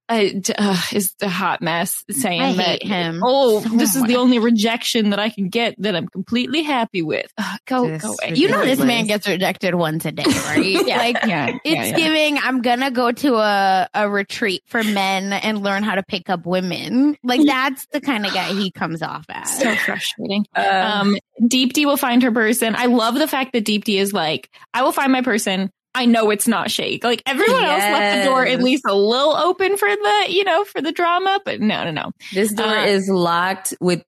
uh, uh, is a hot mess saying I that him oh so this is the only rejection that i can get that i'm completely happy with uh, go Just go away You know this man gets rejected once a day, right? *laughs* yeah, Like yeah, it's yeah, yeah. giving. I'm gonna go to a a retreat for men and learn how to pick up women. Like that's the kind of guy he comes off as. so frustrating Uh, *laughs* um Deepti will find her person i love the fact that Deepti is like i will find my person I know it's not Shake. Like everyone else left the door at least a little open for the, you know, for the drama, but no, no, no. This door Uh, is locked with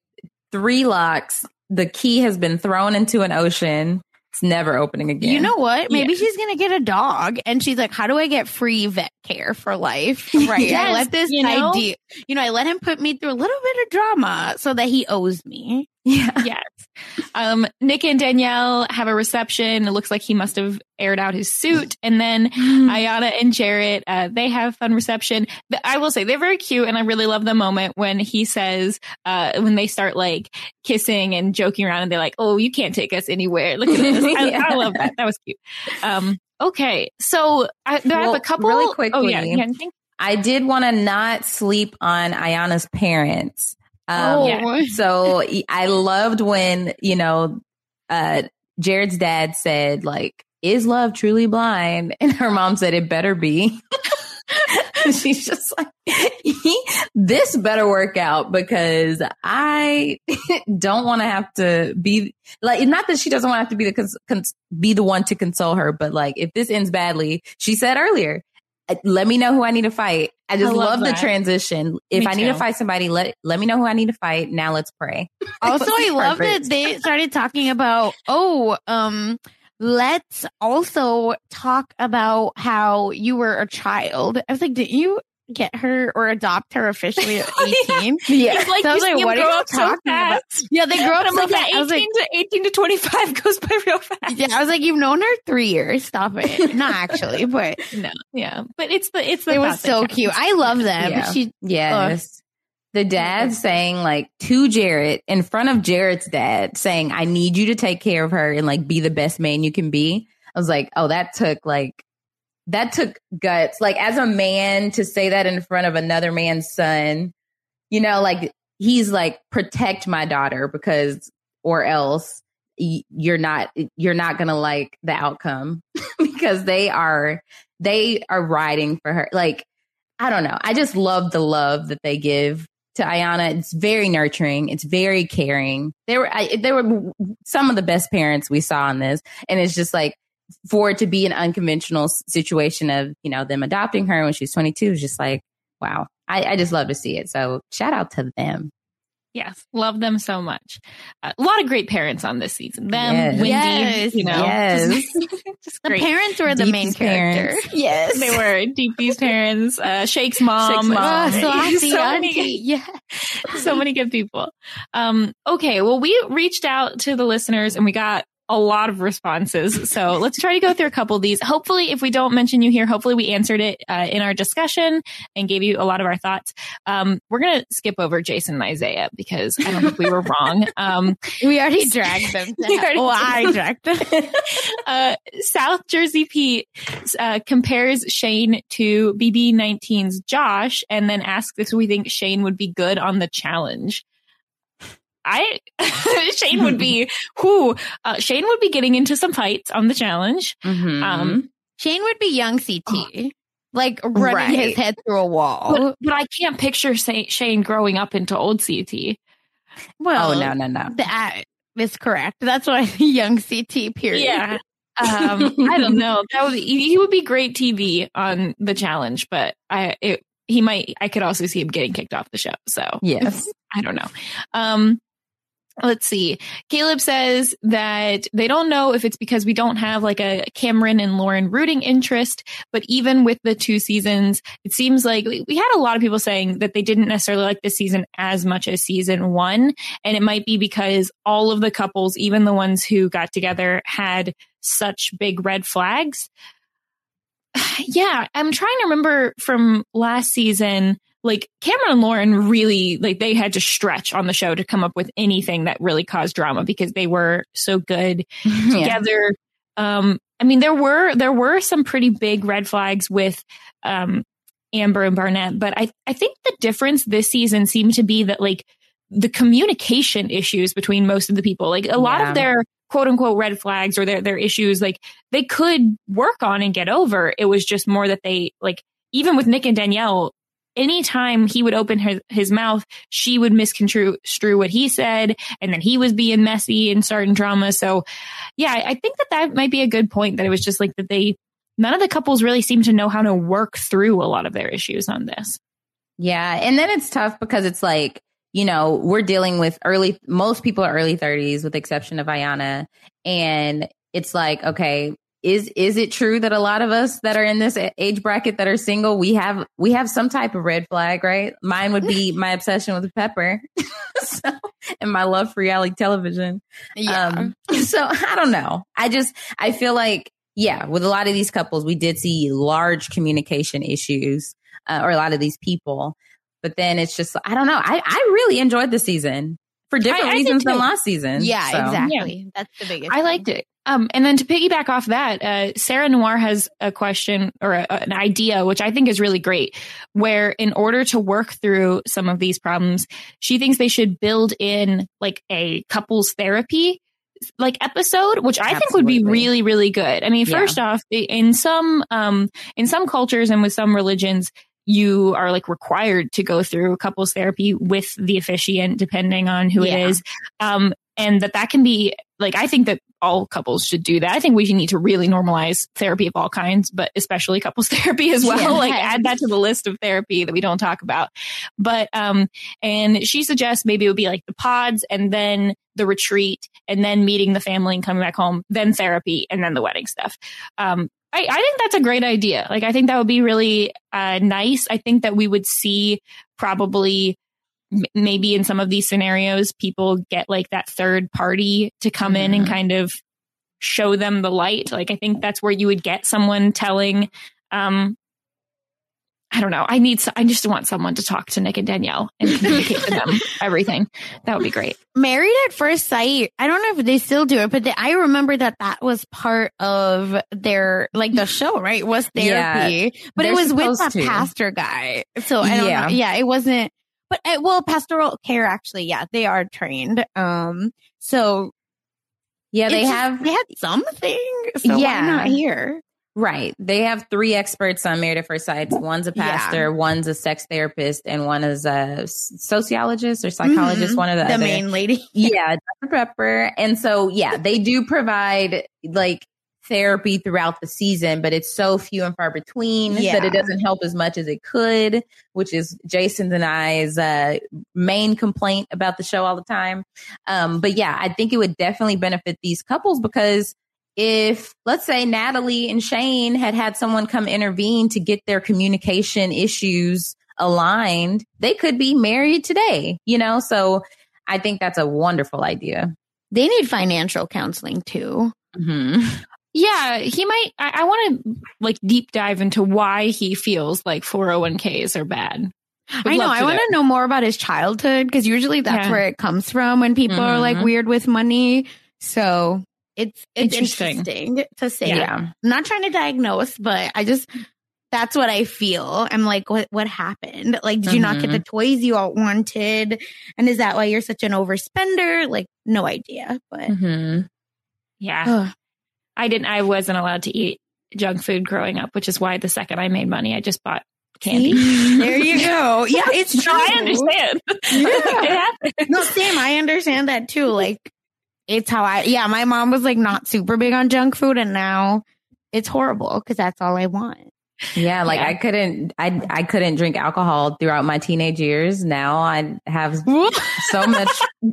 three locks. The key has been thrown into an ocean. It's never opening again. You know what? Maybe Yeah. she's gonna get a dog, and she's like, "How do I get free vet care for life?" *laughs* Right? I let this you know? idea, you know, I let him put me through a little bit of drama so that he owes me. Yeah. yes. Um, Nick and Danielle have a reception. It looks like he must have aired out his suit. And then Iyanna and Jarrette, uh, they have fun reception. I will say they're very cute. And I really love the moment when he says, uh, when they start like kissing and joking around and they're like, Oh, you can't take us anywhere. Look at *laughs* this. I, Yeah. I love that. That was cute. Um, okay. So I, I have a couple really Oh yeah. quickly. yeah? I did want to not sleep on Iyanna's parents. Um, Oh, yeah. So I loved when, you know, uh, Jarrette's dad said, like, is love truly blind? *laughs* And her mom said, it better be. *laughs* She's just like, this better work out because I *laughs* don't want to have to be like, not that she doesn't want to have to be the, cons- cons- be the one to console her, but like, if this ends badly, she said earlier, let me know who I need to fight. I just I love love, the transition. If Me I need to fight somebody, let let me know who I need to fight. Now let's pray. *laughs* Also, I love that they started talking about, oh, um, let's also talk about how you were a child. I was like, did you get her or adopt her officially at 18? *laughs* Yeah. It's like So you see like, them what are grow you up so talking about? fast. Yeah, they grow up I'm so like, fast. yeah, I was 18 like, to 18 to 25 *laughs* goes by real fast. yeah, I was like, you've known her three years. Stop it. *laughs* Not actually, but No, yeah, but it's the it's the it was so counts. cute. I love them. Yeah. She, Yes. the dad saying like to Jarrette in front of Jarrette's dad saying, I need you to take care of her and like be the best man you can be. I was like, oh, that took like, that took guts. Like as a man to say that in front of another man's son, you know, like he's like, protect my daughter because, or else you're not, you're not going to like the outcome *laughs* because they are, they are riding for her. Like, I don't know. I just love the love that they give to Iyanna. It's very nurturing. It's very caring. They were I, they were some of the best parents we saw in this, and it's just like for it to be an unconventional situation of you know them adopting her when she's 22 is just like wow. I, I just love to see it. So shout out to them. Yes, love them so much. Uh, a lot of great parents on this season. Them, Yes. Wendy, Yes, you know, yes. *laughs* *laughs* just The parents were the main Deep's character. parents. Yes. They were DP's parents, uh, Shake's mom, Shake's mom. Oh, *laughs* so auntie, so many auntie. Yeah. so many good people. Um, okay, well, we reached out to the listeners and we got a lot of responses. So let's try to go through a couple of these. Hopefully, if we don't mention you here, hopefully we answered it uh, in our discussion and gave you a lot of our thoughts. Um, we're gonna skip over Jason and Isaiah because I don't think we were wrong. Um, *laughs* We already *laughs* dragged them. To We already oh, I dragged them. *laughs* uh, South Jersey Pete uh, compares Shayne to BB19's Josh and then asks if we think Shayne would be good on the challenge. I *laughs* Shayne would be who uh, Shayne would be getting into some fights on the challenge. Mhm. Um, Shayne would be young CT, like running Right. his head through a wall. but, but I can't picture Sa- Shayne growing up into old CT. well, oh no no no. that is correct. That's why *laughs* young CT. Period. Yeah. *laughs* Um, I don't know. That would he he would be great TV on the challenge, but I it, he might. I could also see him getting kicked off the show. So Yes. I don't know. Um, let's see. Caleb says that they don't know if it's because we don't have like a Cameron and Lauren rooting interest, but even with the two seasons, it seems like we had a lot of people saying that they didn't necessarily like this season as much as season one. And it might be because all of the couples, even the ones who got together, had such big red flags. *sighs* Yeah, I'm trying to remember from last season like Cameron and Lauren really like they had to stretch on the show to come up with anything that really caused drama because they were so good *laughs* Yeah. together. Um, I mean, there were there were some pretty big red flags with um, Amber and Barnett, but I I think the difference this season seemed to be that like the communication issues between most of the people, like a lot Yeah. of their quote unquote red flags or their their issues, like they could work on and get over. It was just more that they like even with Nick and Danielle, anytime he would open his, his mouth, she would misconstrue what he said. And then he was being messy and starting drama. So yeah, I I think that that might be a good point that it was just like that they, none of the couples really seem to know how to work through a lot of their issues on this. Yeah. And then it's tough because it's like, you know, we're dealing with early, most people are early 30s with the exception of Iyanna. And it's like, okay, is, is it true that a lot of us that are in this age bracket that are single, we have, we have some type of red flag, right? Mine would be *laughs* my obsession with Pepper. *laughs* so, and my love for reality television. Yeah. Um, *laughs* so I don't know. I just, I feel like, yeah, with a lot of these couples, we did see large communication issues, uh, or a lot of these people. But then it's just, I don't know. I, I really enjoyed the season for different I did reasons than last season. yeah, So, exactly. That's the biggest. I liked it. Um, and then to piggyback off that, uh, Sarah Noir has a question or a, an idea, which I think is really great, where in order to work through some of these problems, she thinks they should build in like a couples therapy like episode, which I think would be really, really good. I mean, Yeah. first off, in some, um, in some cultures and with some religions, you are like required to go through couples therapy with the officiant, depending on who Yeah. it is. Um, and that that can be like, I think that all couples should do that. I think we need to really normalize therapy of all kinds, but especially couples *laughs* therapy as well. Yes. Like add that to the list of therapy that we don't talk about. But, um, and she suggests maybe it would be like the pods and then the retreat and then meeting the family and coming back home, then therapy and then the wedding stuff. Um, I, I think that's a great idea. Like, I think that would be really uh, nice. I think that we would see probably m- maybe in some of these scenarios, people get like that third party to come in and Mhm. kind of show them the light. Like, I think that's where you would get someone telling, um, I don't know. I need, so, I just want someone to talk to Nick and Danielle and communicate to them *laughs* everything. That would be great. Married at First Sight. I don't know if they still do it, but they, I remember that that was part of their like the show, right? Was Yeah, therapy, but it was with that to. pastor guy. So I don't Yeah. know. Yeah, it wasn't. But uh, well, pastoral care actually, yeah, they are trained. Um, so Yeah, they just- have, they had something. So Yeah. why not here? right. They have three experts on Married at First Sight. One's a Yeah. pastor, one's a sex therapist, and one is a sociologist or psychologist, Mhm. one of the, The other. main lady. yeah, Dr. Pepper. And so, yeah, they do provide like therapy throughout the season, but it's so few and far between Yeah. that it doesn't help as much as it could, which is Jason's and I's uh, main complaint about the show all the time. Um, but yeah, I think it would definitely benefit these couples because if let's say Natalie and Shayne had had someone come intervene to get their communication issues aligned, they could be married today, you know? So I think that's a wonderful idea. They need financial counseling too. Mm-hmm. *laughs* Yeah, he might. I, I want to like deep dive into why he feels like 401ks are bad. Would I know. I want to know more about his childhood because usually that's Yeah. where it comes from when people are like Mhm. weird with money. So it's it's Interesting. interesting, to say. Yeah. I'm not trying to diagnose, but I just that's what I feel. I'm like, what what happened? Like, did you not get the toys you all wanted? And is that why you're such an overspender? Like, no idea. But Mm-hmm. Yeah. I didn't. I wasn't allowed to eat junk food growing up, which is why the second I made money, I just bought candy. See? there you go. *laughs* Yeah, it's true. I understand. *laughs* it no, same. I understand that too. Like, it's how I, yeah, my mom was like not super big on junk food and now it's horrible because that's all I want. Yeah, like Yeah. I couldn't, I I couldn't drink alcohol throughout my teenage years. Now I have *laughs* so much,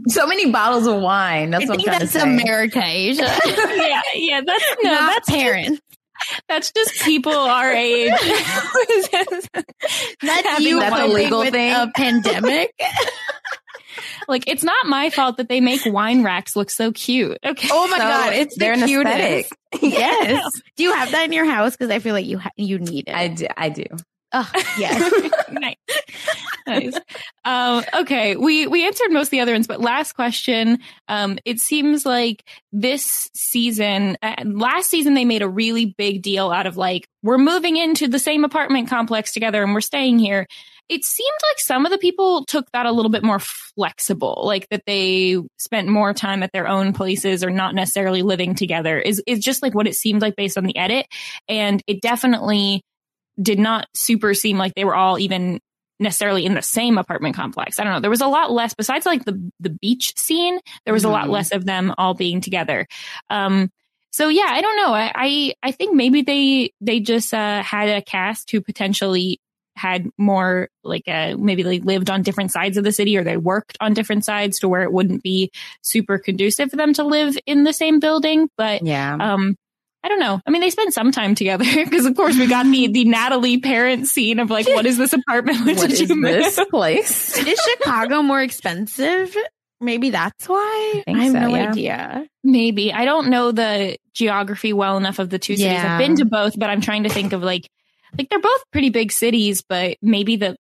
so many bottles of wine. That's I what I'm trying that's to say. America, Asia. *laughs* yeah, yeah. That's no. not that's parents. That's just people our age. *laughs* That's Having you That's a legal thing? A pandemic. Like it's not my fault that they make wine racks look so cute. Okay. Oh my So god, it's they're the cutest. aesthetic. *laughs* Yes. Do you have that in your house? Because I feel like you ha- you need it. I do. I do. oh, yes. *laughs* nice. nice. Um, okay, we we answered most of the other ones, but last question. Um, it seems like this season, uh, last season, they made a really big deal out of like we're moving into the same apartment complex together and we're staying here. It seemed like some of the people took that a little bit more flexible, like that they spent more time at their own places or not necessarily living together. Is is just like what it seemed like based on the edit, and it definitely did not super seem like they were all even necessarily in the same apartment complex. I don't know. There was a lot less besides like the the beach scene. There was a lot Mhm. less of them all being together. Um so yeah, I don't know. I I, I think maybe they they just uh had a cast who potentially had more like uh maybe they lived on different sides of the city or they worked on different sides to where it wouldn't be super conducive for them to live in the same building, but Yeah. um I don't know. I mean, they spent some time together *laughs* because, of course, we got the the Natalie parent scene of like, what is this apartment? When *laughs* what did is you move? this place? *laughs* Is Chicago more expensive? Maybe that's why. think have so, no yeah. idea. Maybe I don't know the geography well enough of the two cities. Yeah. I've been to both, but I'm trying to think of like, like they're both pretty big cities, but maybe the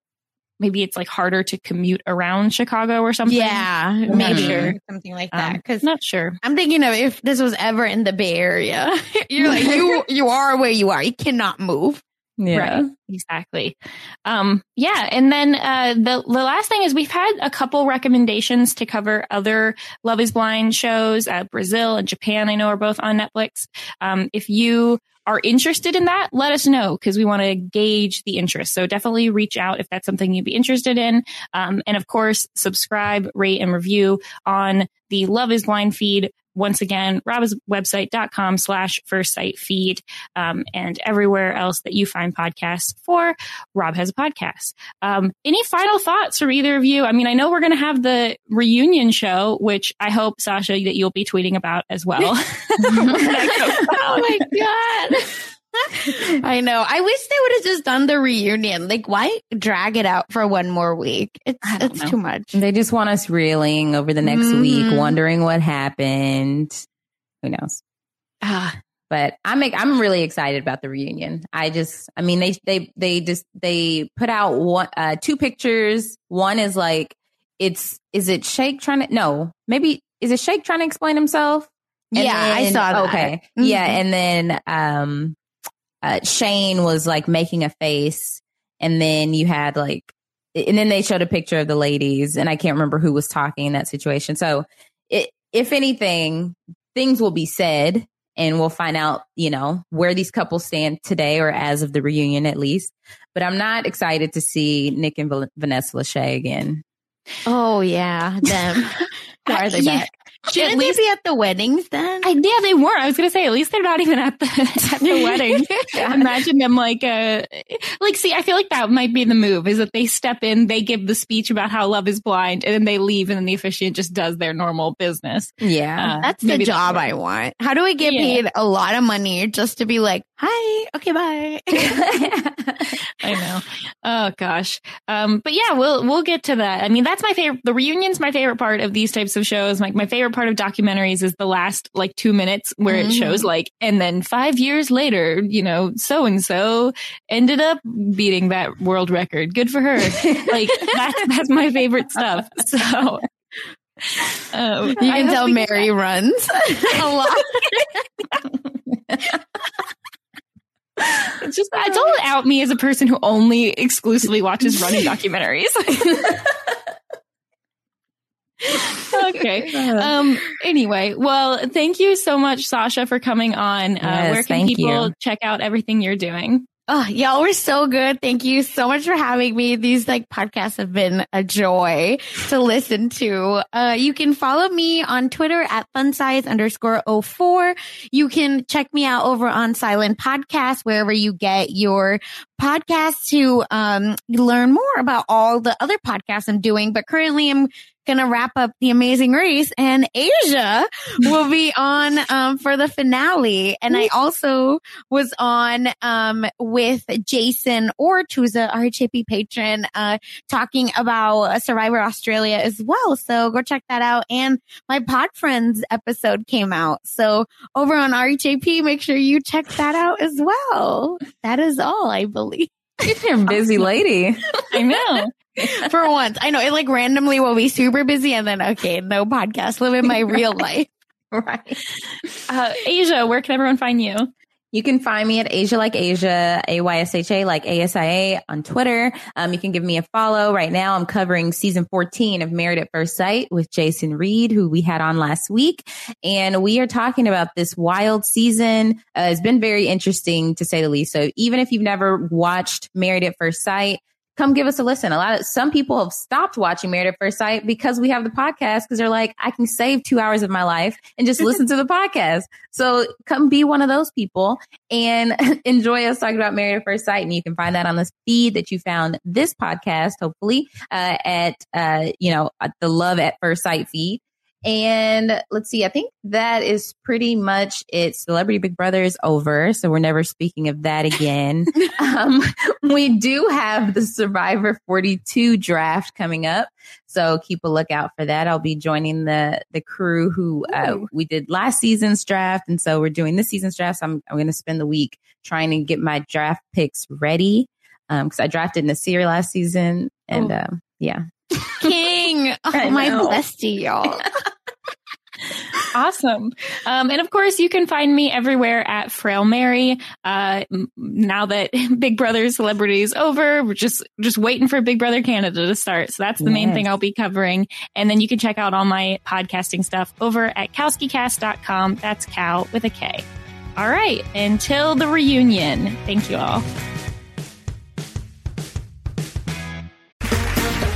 maybe it's like harder to commute around Chicago or something. Yeah, not maybe sure. something like that. Um, Because not sure. I'm thinking of if this was ever in the Bay Area, *laughs* you're like you *laughs* you are where you are. You cannot move. Yeah. Right. Exactly. Um, yeah. And then, uh, the, the last thing is we've had a couple recommendations to cover other Love is Blind shows. Uh, Brazil and Japan, I know are both on Netflix. Um, if you are interested in that, let us know because we want to gauge the interest. So definitely reach out if that's something you'd be interested in. Um, and of course, subscribe, rate, and review on the Love is Blind feed. Once again, robhasawebsite.com slash first sight feed, um, and everywhere else that you find podcasts for Rob has a podcast. Um, any final thoughts from either of you? I mean, I know we're going to have the reunion show, which I hope, Sasha, that you'll be tweeting about as well. *laughs* *laughs* oh my god. *laughs* I know. I wish they would have just done the reunion. Like, why drag it out for one more week? It's it's know. too much. They just want us reeling over the next Mhm. week, wondering what happened. Who knows? Ah, But I'm I'm really excited about the reunion. I just, I mean, they they they just they put out one uh, two pictures. One is like it's is it Shake trying to no maybe is it Shake trying to explain himself? And Yeah, I saw that. Okay, Mhm. yeah, and then um, uh, Shayne was like making a face, and then you had like, and then they showed a picture of the ladies, and I can't remember who was talking in that situation. So, it, if anything, things will be said, and we'll find out, you know, where these couples stand today, or as of the reunion at least. But I'm not excited to see Nick and Vanessa Lachey again. Oh yeah, them. *laughs* Why are they Yeah. back? Shouldn't at least they be at the weddings then? I, yeah, they weren't. I was gonna say at least they're not even at the *laughs* at the wedding. *laughs* Imagine them like uh like see, I feel like that might be the move is that they step in, they give the speech about how love is blind, and then they leave, and then the officiant just does their normal business. Yeah, Uh, That's the job I want. How do I get Yeah. paid a lot of money just to be like, hi, okay, bye. *laughs* I know. Oh gosh. Um, but yeah, we'll we'll get to that. I mean, that's my favorite. The reunion's my favorite part of these types of shows. Like my favorite part of documentaries is the last like two minutes where it Mhm. shows like, and then five years later, you know, so and so ended up beating that world record. Good for her. *laughs* like that's that's my favorite stuff. So. Um, You can tell Mary runs a lot. *laughs* It's just it's all out me as a person who only exclusively watches running documentaries. *laughs* okay. Um anyway, well, thank you so much Sasha for coming on. Uh Yes, where can people you. check out everything you're doing? Oh, y'all were so good. Thank you so much for having me. These like podcasts have been a joy to listen to. Uh, you can follow me on Twitter at funsize underscore 04. You can check me out over on Silent Podcast, wherever you get your podcasts to, um, learn more about all the other podcasts I'm doing. But currently I'm going to wrap up the amazing race and Asia will be on, um, for the finale. And I also was on, um, with Jason Ort, who's a RHAP patron, uh, talking about Survivor Australia as well. So go check that out. And my Pod Friends episode came out. So over on RHAP, make sure you check that out as well. That is all, I believe. You're a busy *laughs* lady. I know. For once, I know it like randomly will be super busy and then, okay, no podcast, live in my real *laughs* life. right. Uh Asia, where can everyone find you? You can find me at Asia like Asia, A Y S H A like A S I A on Twitter. Um, you can give me a follow. Right now, I'm covering season 14 of Married at First Sight with Jason Reed, who we had on last week. And we are talking about this wild season. Uh, it's been very interesting to say the least. So even if you've never watched Married at First Sight, come give us a listen. A lot of some people have stopped watching Married at First Sight because we have the podcast because they're like, I can save two hours of my life and just listen to the podcast. So come be one of those people and *laughs* enjoy us talking about Married at First Sight. And you can find that on the feed that you found this podcast, hopefully, uh, at, uh, you know, at the Love at First Sight feed. And let's see, I think that is pretty much it. Celebrity Big Brother is over. So we're never speaking of that again. *laughs* um, we do have the Survivor 42 draft coming up. So keep a lookout for that. I'll be joining the, the crew who, uh, we did last season's draft. And so we're doing this season's draft. So I'm, I'm going to spend the week trying to get my draft picks ready. Um, cause I drafted Naseer last season and, Oh. um, yeah. *laughs* King. Oh, my bestie, y'all. *laughs* Awesome. Um, and of course, you can find me everywhere at Frail Mary. Uh, now that *laughs* Big Brother Celebrity is over, we're just, just waiting for Big Brother Canada to start. So that's the main thing I'll be covering. And then you can check out all my podcasting stuff over at kowskicast.com. That's cow with a K. All right. Until the reunion. Thank you all.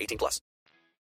18 plus.